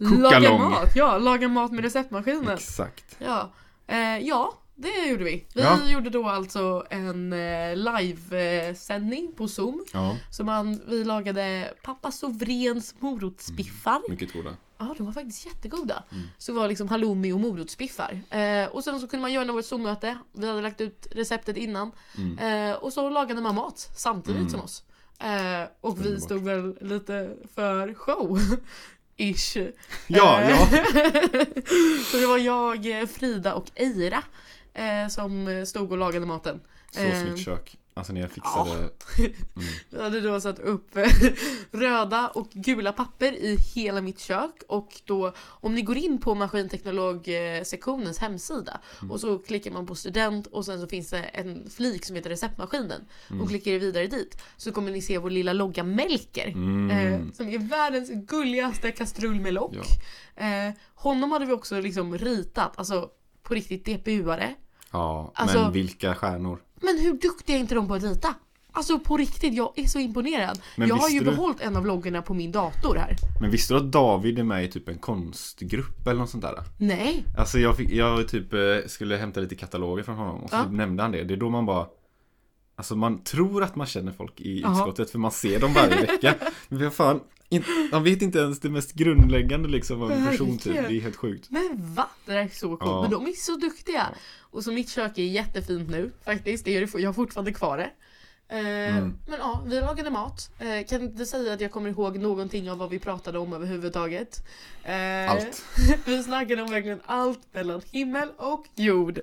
Speaker 1: Laga mat, ja, laga mat med receptmaskinen.
Speaker 2: Exakt.
Speaker 1: Ja, eh, ja det gjorde vi. Vi
Speaker 2: Ja.
Speaker 1: gjorde då alltså en eh, livesändning på zoom.
Speaker 2: Ja,
Speaker 1: Så man, vi lagade pappa Sovrens morotsbiffar.
Speaker 2: mycket goda.
Speaker 1: Ja, de var faktiskt jättegoda.
Speaker 2: Mm.
Speaker 1: Så det var liksom halloumi och morotsbiffar. Eh, och sen så kunde man göra något Zoom-möte. Vi hade lagt ut receptet innan.
Speaker 2: Mm.
Speaker 1: Eh, och så lagade man mat samtidigt
Speaker 2: Mm.
Speaker 1: som oss. Eh, och vi
Speaker 2: Underbart.
Speaker 1: stod väl lite för show. Ish.
Speaker 2: Ja,
Speaker 1: Eh,
Speaker 2: ja.
Speaker 1: så det var jag, eh, Frida och Eira eh, som stod och lagade maten.
Speaker 2: Så
Speaker 1: Eh,
Speaker 2: snyggt kök. Alltså när jag fixade... Mm.
Speaker 1: Vi hade då satt upp eh, röda och gula papper i hela mitt kök och då om ni går in på maskinteknologsektionens hemsida
Speaker 2: Mm.
Speaker 1: och så klickar man på student och sen så finns det en flik som heter receptmaskinen
Speaker 2: Mm.
Speaker 1: och klickar vidare dit så kommer ni se vår lilla logga Melker
Speaker 2: Mm.
Speaker 1: eh, som är världens gulligaste kastrull med lock. Eh, honom hade vi också liksom ritat, alltså på riktigt DPU-are.
Speaker 2: Ja,
Speaker 1: Alltså-
Speaker 2: men vilka stjärnor.
Speaker 1: Men hur duktiga är inte de på att rita? Alltså på riktigt, jag är så imponerad.
Speaker 2: Men
Speaker 1: jag har ju
Speaker 2: du-
Speaker 1: behållit en av loggorna på min dator här.
Speaker 2: Men visste du att David är med i typ en konstgrupp eller något sånt där?
Speaker 1: Nej.
Speaker 2: Alltså jag, fick, jag typ eh, skulle hämta lite kataloger från honom och så
Speaker 1: Ja.
Speaker 2: nämnde han det. Det är då man bara Alltså man tror att man känner folk i
Speaker 1: Jaha.
Speaker 2: utskottet för man ser dem varje vecka. Men vad fan, in, man vet inte ens det mest grundläggande liksom av en person typ. Det är helt sjukt.
Speaker 1: Men va? Det där är så coolt.
Speaker 2: Ja.
Speaker 1: Men de är så duktiga. Och så mitt kök är jättefint nu faktiskt. Det är jag har fortfarande kvar det. Eh,
Speaker 2: Mm.
Speaker 1: Men ja, vi lagade mat. Eh, kan inte säga att jag kommer ihåg någonting av vad vi pratade om överhuvudtaget. Eh,
Speaker 2: Allt.
Speaker 1: vi snackade om verkligen allt mellan himmel och jord.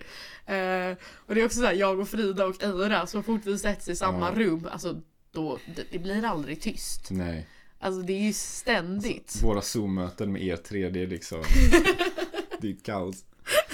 Speaker 1: Och det är också så här, jag och Frida och Eira, så fort vi sätts i samma
Speaker 2: Ja.
Speaker 1: rum, alltså då, det, blir aldrig tyst.
Speaker 2: Nej.
Speaker 1: Alltså det är ju ständigt.
Speaker 2: Våra Zoom-möten med er tre, det är liksom Det är kaos.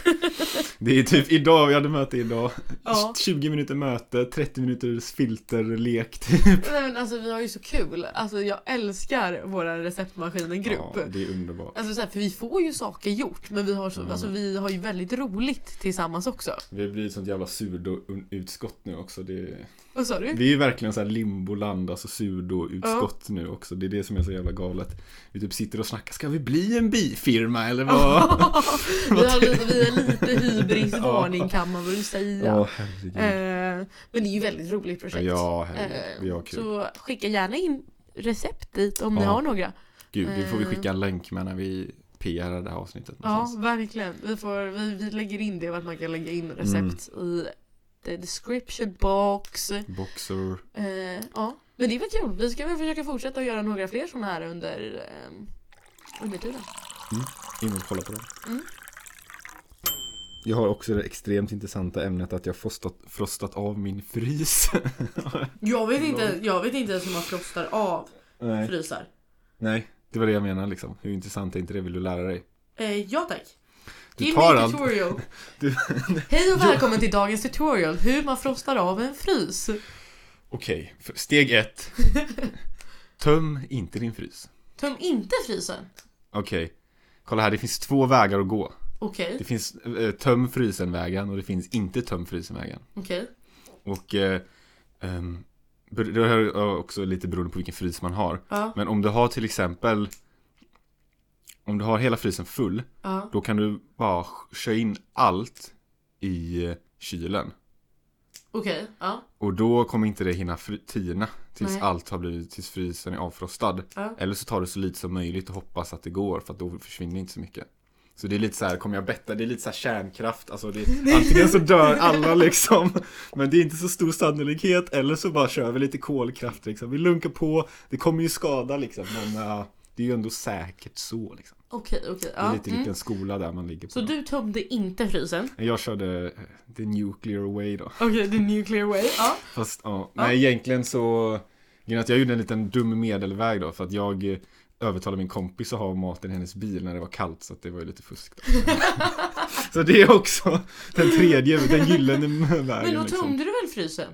Speaker 2: Det är typ idag, vi hade möte idag.
Speaker 1: Ja.
Speaker 2: 20 minuter möte, 30 minuters filterlek typ.
Speaker 1: Nej men alltså vi har ju så kul. Alltså jag älskar våra receptmaskinen-grupp.
Speaker 2: Ja, det är underbart.
Speaker 1: Alltså så här, för vi får ju saker gjort men vi har, så,
Speaker 2: Mm.
Speaker 1: alltså, vi har ju väldigt roligt tillsammans också.
Speaker 2: Vi har blivit sånt jävla sudo-utskott nu också. Det är...
Speaker 1: Vad sa du?
Speaker 2: Vi är ju verkligen så här limboland, alltså sudo-utskott nu också. Det är det som är så jävla galet. Vi typ sitter och snackar, ska vi bli en bifirma eller vad?
Speaker 1: vi, har vi lite hybrisvarning kan man väl säga.
Speaker 2: Ja.
Speaker 1: Eh, men det är ju väldigt roligt projekt.
Speaker 2: Ja, herregud.
Speaker 1: Eh. Så skicka gärna in recept dit om ni
Speaker 2: Ja.
Speaker 1: har några.
Speaker 2: Gud, det får vi
Speaker 1: eh.
Speaker 2: skicka en länk med när vi PR det här avsnittet.
Speaker 1: Ja,
Speaker 2: någonstans.
Speaker 1: verkligen. Vi, får, vi, vi lägger in det att man kan lägga in recept
Speaker 2: Mm.
Speaker 1: i the description box.
Speaker 2: Boxer.
Speaker 1: Eh, ja, men det är väl kul. Vi ska väl försöka fortsätta att göra några fler sådana här under, eh, under tiden.
Speaker 2: In och kolla på dem.
Speaker 1: Mm.
Speaker 2: Jag har också det extremt intressanta ämnet att jag frostat, frostat av min frys.
Speaker 1: Jag vet inte, jag vet inte ens hur man frostar av
Speaker 2: Nej.
Speaker 1: frysar.
Speaker 2: Nej, det var det jag menar liksom. Hur intressant är inte det? Vill du lära dig?
Speaker 1: Eh, ja tack.
Speaker 2: Du
Speaker 1: Give
Speaker 2: tar
Speaker 1: me
Speaker 2: allt.
Speaker 1: tutorial.
Speaker 2: Du...
Speaker 1: Hej och välkommen till dagens tutorial. Hur man frostar av en frys.
Speaker 2: Okej, för- steg ett. Töm inte din frys.
Speaker 1: Töm inte frysen.
Speaker 2: Okej. Kolla här, det finns två vägar att gå.
Speaker 1: Okej,
Speaker 2: Det finns eh, töm frysen-vägen och det finns inte töm frysen-vägen.
Speaker 1: okej.
Speaker 2: Och eh, ber- det är också lite beroende på vilken frys man har.
Speaker 1: Ja,
Speaker 2: Men om du har till exempel Om du har hela frysen full
Speaker 1: ja.
Speaker 2: Då kan du bara köra in allt i eh, kylen
Speaker 1: Okej, ja.
Speaker 2: Och då kommer inte det hinna tina Tills
Speaker 1: Nej.
Speaker 2: allt har blivit, tills frysen är avfrostad
Speaker 1: Ja.
Speaker 2: Eller så tar du så lite som möjligt och hoppas att det går För att då försvinner inte så mycket Så det är lite så här, kommer jag betta, det är lite så här kärnkraft Alltså det, antingen så dör alla liksom Men det är inte så stor sannolikhet Eller så bara kör vi lite kolkraft liksom Vi lunkar på, det kommer ju skada liksom Men ja, det är ju ändå säkert så liksom
Speaker 1: Okej, okej.
Speaker 2: Det är
Speaker 1: Ja.
Speaker 2: lite
Speaker 1: Mm.
Speaker 2: vilken skola där man ligger på
Speaker 1: Så du tömde inte frysen?
Speaker 2: Jag körde eh, the nuclear way då
Speaker 1: Okej, the nuclear way. Ja.
Speaker 2: Fast ja, nej egentligen så är att jag gjorde en liten dum medelväg då för att jag övertalade min kompis att ha maten i hennes bil när det var kallt så att det var ju lite fusk. Så det är också den tredje, den gyllene vägen
Speaker 1: Men då
Speaker 2: liksom.
Speaker 1: tömde du väl frysen?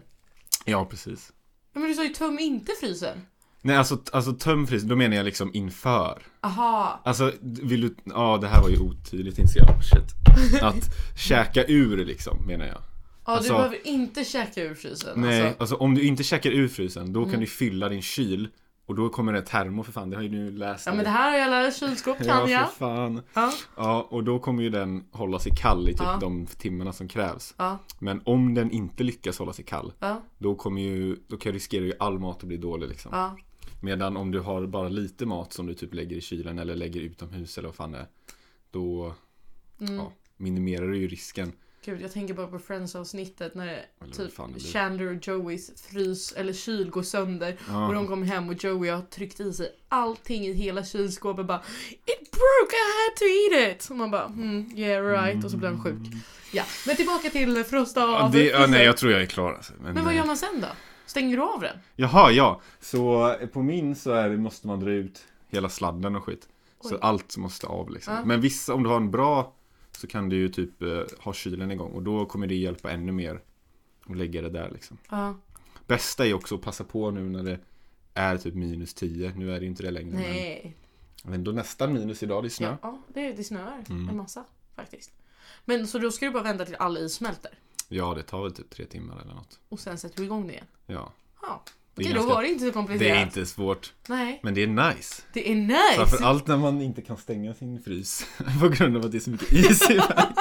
Speaker 2: Ja precis
Speaker 1: Ja, men du sa ju töm inte frysen.
Speaker 2: Nej alltså, alltså töm frysen, då menar jag liksom inför
Speaker 1: Aha.
Speaker 2: Alltså vill du, ja det här var ju otydligt inser jag, shit Att käka ur liksom menar jag
Speaker 1: Ja,
Speaker 2: Alltså-
Speaker 1: du behöver inte käka ur frysen.
Speaker 2: Nej,
Speaker 1: Alltså.
Speaker 2: alltså om du inte käkar ur frysen då
Speaker 1: Mm.
Speaker 2: kan du fylla din kyl Och då kommer det termo för fan, det har ju du läst.
Speaker 1: Ja men det här har jag lärt kylskåp kan
Speaker 2: Ja,
Speaker 1: jag.
Speaker 2: för fan.
Speaker 1: Ja,
Speaker 2: Ja, och då kommer ju den hålla sig kall i typ
Speaker 1: Ja.
Speaker 2: de timmarna som krävs.
Speaker 1: ja,
Speaker 2: Men om den inte lyckas hålla sig kall,
Speaker 1: ja,
Speaker 2: då kommer ju, då kan riskerar ju all mat att bli dålig liksom.
Speaker 1: ja.
Speaker 2: Medan om du har bara lite mat som du typ lägger i kylen eller lägger utomhus eller vad fan det är. Då
Speaker 1: Mm.
Speaker 2: ja, minimerar du ju risken.
Speaker 1: Gud, jag tänker bara på Friends-avsnittet när
Speaker 2: Eller
Speaker 1: typ. Chandler och Joeys frys eller kyl går sönder
Speaker 2: Ja.
Speaker 1: och de kommer hem och Joey har tryckt i sig allting i hela kylskåpet bara It broke, I had to eat it! Och man bara hmm, yeah right och så blir han sjuk. Ja, men tillbaka till frosta av
Speaker 2: Ja, det, ja, nej, jag tror jag är klar alltså. Men,
Speaker 1: Men vad
Speaker 2: eh,
Speaker 1: gör man sen då? Stänger du av den?
Speaker 2: Jaha, ja. Så eh, på min så är, det- måste man dra ut hela sladden och skit. Så
Speaker 1: Oj.
Speaker 2: allt måste av liksom.
Speaker 1: Ja.
Speaker 2: Men vissa, om du har en bra så kan du ju typ eh, ha kylen igång och då kommer det hjälpa ännu mer att lägga det där liksom.
Speaker 1: Ja.
Speaker 2: Bästa är också att passa på nu när det är typ minus 10. Nu är det ju inte det längre.
Speaker 1: Nej.
Speaker 2: Men ändå nästan minus idag, det är snö.
Speaker 1: Ja, ja det, det snöar
Speaker 2: Mm.
Speaker 1: en massa faktiskt. Men så då ska du bara vänta till all is smälter?
Speaker 2: Ja, det tar väl typ tre timmar eller något.
Speaker 1: Och sen sätter du igång det igen?
Speaker 2: Ja.
Speaker 1: Ja.
Speaker 2: Det är
Speaker 1: då
Speaker 2: ganska-
Speaker 1: var det inte så komplicerat.
Speaker 2: Det är inte svårt,
Speaker 1: Nej,
Speaker 2: men det är nice.
Speaker 1: det är nice!
Speaker 2: Framförallt när man inte kan stänga sin frys på grund av att det är så mycket is i vägen.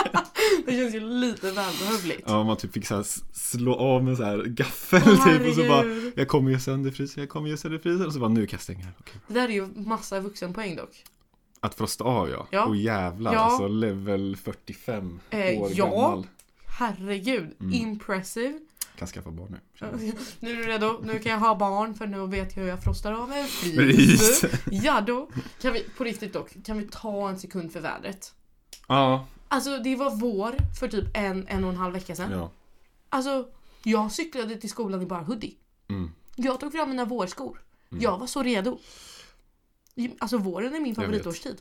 Speaker 1: Det känns ju lite välbehövligt.
Speaker 2: Ja, man typ fick så slå av med så här gaffel
Speaker 1: Åh,
Speaker 2: typ och så bara. Jag kommer ju sönder frysen, jag kommer ju sönder frysen och så bara nu kan jag stänga den.
Speaker 1: Det där är ju massa vuxenpoäng dock.
Speaker 2: Att frosta av ja.
Speaker 1: Ja.
Speaker 2: Och jävlar
Speaker 1: Ja.
Speaker 2: alltså level 45
Speaker 1: Eh,
Speaker 2: år
Speaker 1: ja.
Speaker 2: gammal.
Speaker 1: Herregud,
Speaker 2: Mm.
Speaker 1: impressive.
Speaker 2: Kan skaffa barn nu.
Speaker 1: Nu är du redo? Nu kan jag ha barn för nu vet jag hur jag frostar av frys.
Speaker 2: Frys.
Speaker 1: Ja då. Kan vi, på riktigt dock, kan vi ta en sekund för vädret?
Speaker 2: Ja,
Speaker 1: Alltså det var vår för typ en, en och en halv vecka sedan.
Speaker 2: ja.
Speaker 1: Alltså, jag cyklade till skolan i bara hoodie.
Speaker 2: Mm.
Speaker 1: Jag tog fram mina vårskor.
Speaker 2: Mm.
Speaker 1: Jag var så redo. Alltså våren är min favoritårstid.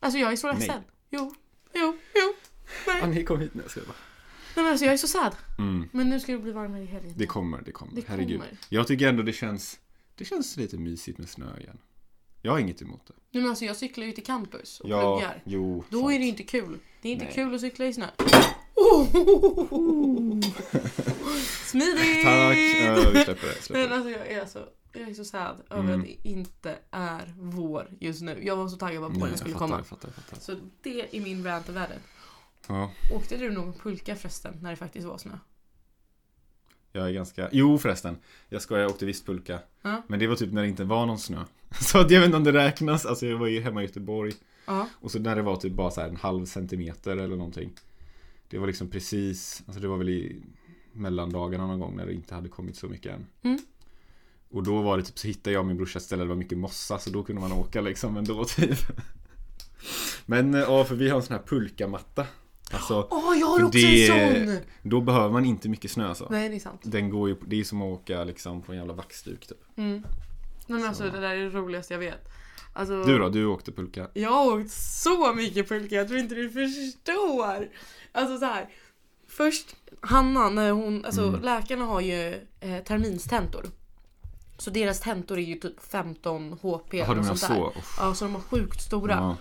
Speaker 1: Alltså jag är så
Speaker 2: Nej.
Speaker 1: ledsen. Jo, jo, jo.
Speaker 2: Ja, ni kom hit nu, jag ska bara.
Speaker 1: Nej men alltså jag är så sad.
Speaker 2: Mm.
Speaker 1: Men nu ska det bli varmare i helgen.
Speaker 2: Det kommer, det kommer.
Speaker 1: Det
Speaker 2: Herregud.
Speaker 1: kommer.
Speaker 2: Jag tycker ändå det känns Det känns lite mysigt med snö igen. Jag har inget emot det.
Speaker 1: Nej men alltså jag cyklar ju till campus och
Speaker 2: Ja,
Speaker 1: pluggar.
Speaker 2: jo.
Speaker 1: Då
Speaker 2: sant.
Speaker 1: är det inte kul. Det är inte
Speaker 2: Nej.
Speaker 1: kul att cykla i snö. Oh! Smidigt!
Speaker 2: Tack! Vi släpper det. Släpper
Speaker 1: Men alltså jag är så, jag är så sad över
Speaker 2: Mm.
Speaker 1: att det inte är vår just nu. Jag var så taggad på att
Speaker 2: jag
Speaker 1: skulle
Speaker 2: fattar,
Speaker 1: komma.
Speaker 2: jag fattar, jag fattar.
Speaker 1: Så det är min rant i världen.
Speaker 2: Ja,
Speaker 1: Åkte du någon pulka förresten när det faktiskt var snö?
Speaker 2: jag är ganska... Jo förresten. Jag skojar, jag åkte visst pulka.
Speaker 1: Ja.
Speaker 2: Men det var typ när det inte var någon snö. Så att jag vet inte om det räknas. Alltså jag var ju hemma i Göteborg.
Speaker 1: Ja.
Speaker 2: Och så när det var typ bara så här en halv centimeter eller någonting. Det var liksom precis, alltså det var väl i mellandagarna någon gång när det inte hade kommit så mycket än.
Speaker 1: Mm.
Speaker 2: Och då var det typ så hittade jag min brorsa ett ställe där det var mycket mossa så då kunde man åka liksom ändå typ. Men eh, ja, för vi har en sån här pulkamatta. Alltså,
Speaker 1: Åh, jag har också
Speaker 2: det-
Speaker 1: en sån!
Speaker 2: då behöver man inte mycket snö alltså.
Speaker 1: Nej, det är sant.
Speaker 2: Den går ju, det är som att åka liksom på en jävla vaxduk typ.
Speaker 1: Mm. Nej, men alltså
Speaker 2: Så.
Speaker 1: det där är det roligaste jag vet. Alltså,
Speaker 2: Du då? Du åkte pulka?
Speaker 1: Jag har åkt så mycket pulka, jag tror inte du förstår. Alltså så här. Först Hanna, när hon, alltså
Speaker 2: Mm.
Speaker 1: läkarna har ju eh, terminstentor. Så deras tentor är ju typ 15 HP
Speaker 2: Jaha, du menar
Speaker 1: sånt
Speaker 2: så?
Speaker 1: Ja, så de var sjukt stora.
Speaker 2: Ja.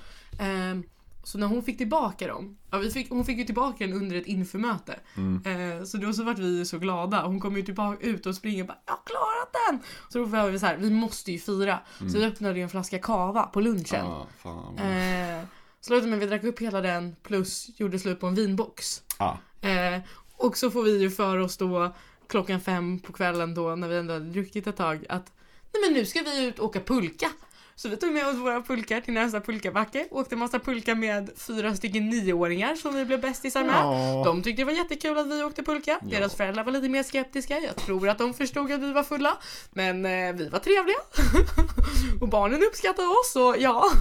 Speaker 1: Ehm, så när hon fick tillbaka dem, ja, vi fick, hon fick ju tillbaka den under ett införmöte.
Speaker 2: Mm.
Speaker 1: Eh, så då så vart vi så glada. Hon kom ju tillbaka ut och springer och bara “Jag har klarat den!” Så då var vi så här, vi måste ju fira. Så vi öppnade ju en flaska kava på lunchen.
Speaker 2: Ja, fan.
Speaker 1: Eh, slutade med att vi drack upp hela den plus gjorde slut på en vinbox.
Speaker 2: Ja.
Speaker 1: Eh, och så får vi ju för oss då klockan fem på kvällen då när vi ändå hade druckit ett tag att nej men nu ska vi ut och åka pulka. Så vi tog med oss våra pulkar till nästa pulkabacke, åkte massa pulka med fyra stycken nioåringar som vi blev bästisar med.
Speaker 2: Ja.
Speaker 1: De tyckte det var jättekul att vi åkte pulka.
Speaker 2: Ja.
Speaker 1: Deras föräldrar var lite mer skeptiska. Jag tror att de förstod att vi var fulla. Men eh, vi var trevliga. och barnen uppskattade oss och ja.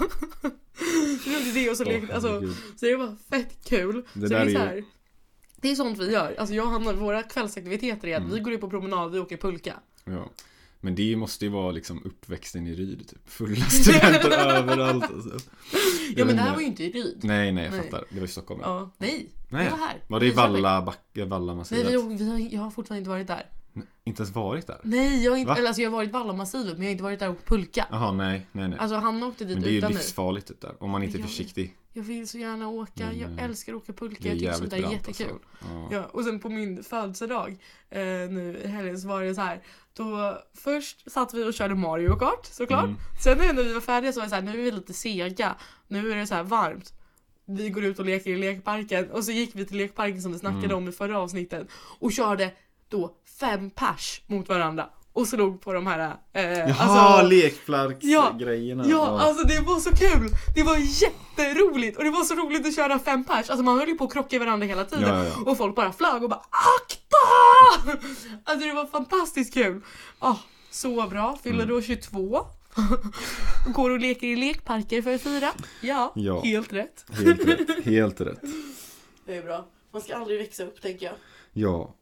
Speaker 1: gjorde det och så lekte, alltså,
Speaker 2: herregud.
Speaker 1: så det var fett kul.
Speaker 2: Det
Speaker 1: så
Speaker 2: där
Speaker 1: det, är så här, det är sånt vi gör. Alltså jag och Hanna, våra kvällsaktiviteter är att
Speaker 2: Mm.
Speaker 1: vi går ut på promenad, vi åker pulka.
Speaker 2: Ja. Men det måste ju vara liksom uppväxten i Ryd typ. Fulla studenter överallt alltså.
Speaker 1: Ja men det här
Speaker 2: inte.
Speaker 1: var ju inte i Ryd.
Speaker 2: Nej, nej, jag
Speaker 1: Nej.
Speaker 2: fattar. Det var i Stockholm. Ja.
Speaker 1: Ja, nej.
Speaker 2: Nej.
Speaker 1: Det var här.
Speaker 2: Var det i. Valla, backe, Valla
Speaker 1: Nej, vi, vi har, jag har fortfarande inte varit där.
Speaker 2: Inte ens varit där?
Speaker 1: Nej, jag har inte,
Speaker 2: Va?
Speaker 1: eller alltså jag har varit Vallamassivet men jag har inte varit där och pulka.
Speaker 2: Jaha, nej, nej, nej.
Speaker 1: Alltså han åkte dit
Speaker 2: Men det är ju
Speaker 1: utan mig.
Speaker 2: livsfarligt typ där. Om man inte är försiktig.
Speaker 1: Jag vill så gärna åka,
Speaker 2: Men,
Speaker 1: jag älskar att åka pulka, jag tycker sånt där är jättekul.
Speaker 2: alltså. Ja.
Speaker 1: Ja, och sen på min födelsedag eh, nu i helgen så var det så här. Då först satt vi och körde Mario Kart såklart.
Speaker 2: Mm.
Speaker 1: Sen när vi var färdiga så var det så här, nu är vi lite sega. Nu är det så här varmt. Vi går ut och leker i lekparken och så gick vi till lekparken som vi snackade
Speaker 2: Mm.
Speaker 1: om i förra avsnittet och körde då fem pers mot varandra och slog på de här eh,
Speaker 2: Jaha,
Speaker 1: alltså,
Speaker 2: lekflagsgrejerna.
Speaker 1: Ja, alltså det var så kul! Det var jätteroligt och det var så roligt att köra fem pers. Alltså man höll ju på att krocka i varandra hela tiden.
Speaker 2: Ja, ja, ja.
Speaker 1: Och folk bara flög och bara AKTA! Alltså det var fantastiskt kul. Ah, så bra. Fyller
Speaker 2: Mm.
Speaker 1: då 22. Går och leker i lekparker för att fira. Ja,
Speaker 2: Ja.
Speaker 1: helt rätt.
Speaker 2: Helt rätt, helt rätt.
Speaker 1: Det är bra. Man ska aldrig växa upp tänker jag.
Speaker 2: Ja,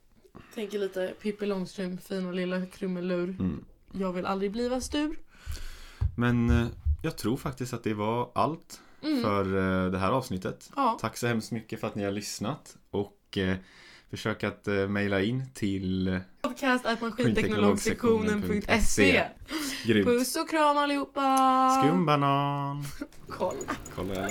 Speaker 1: Tänker lite Pippi Långstrump, fina lilla krumelur.
Speaker 2: mm.
Speaker 1: Jag vill aldrig bliva stur.
Speaker 2: Men eh, jag tror faktiskt att det var allt
Speaker 1: Mm.
Speaker 2: för eh, det här avsnittet.
Speaker 1: Ja.
Speaker 2: Tack så hemskt mycket för att ni har lyssnat och eh, försök att eh, mejla in till
Speaker 1: Podcast at maskinteknologsektionen.se
Speaker 2: Grymt.
Speaker 1: Puss och kram allihopa!
Speaker 2: Skumbanan!
Speaker 1: Kolla.
Speaker 2: Kolla.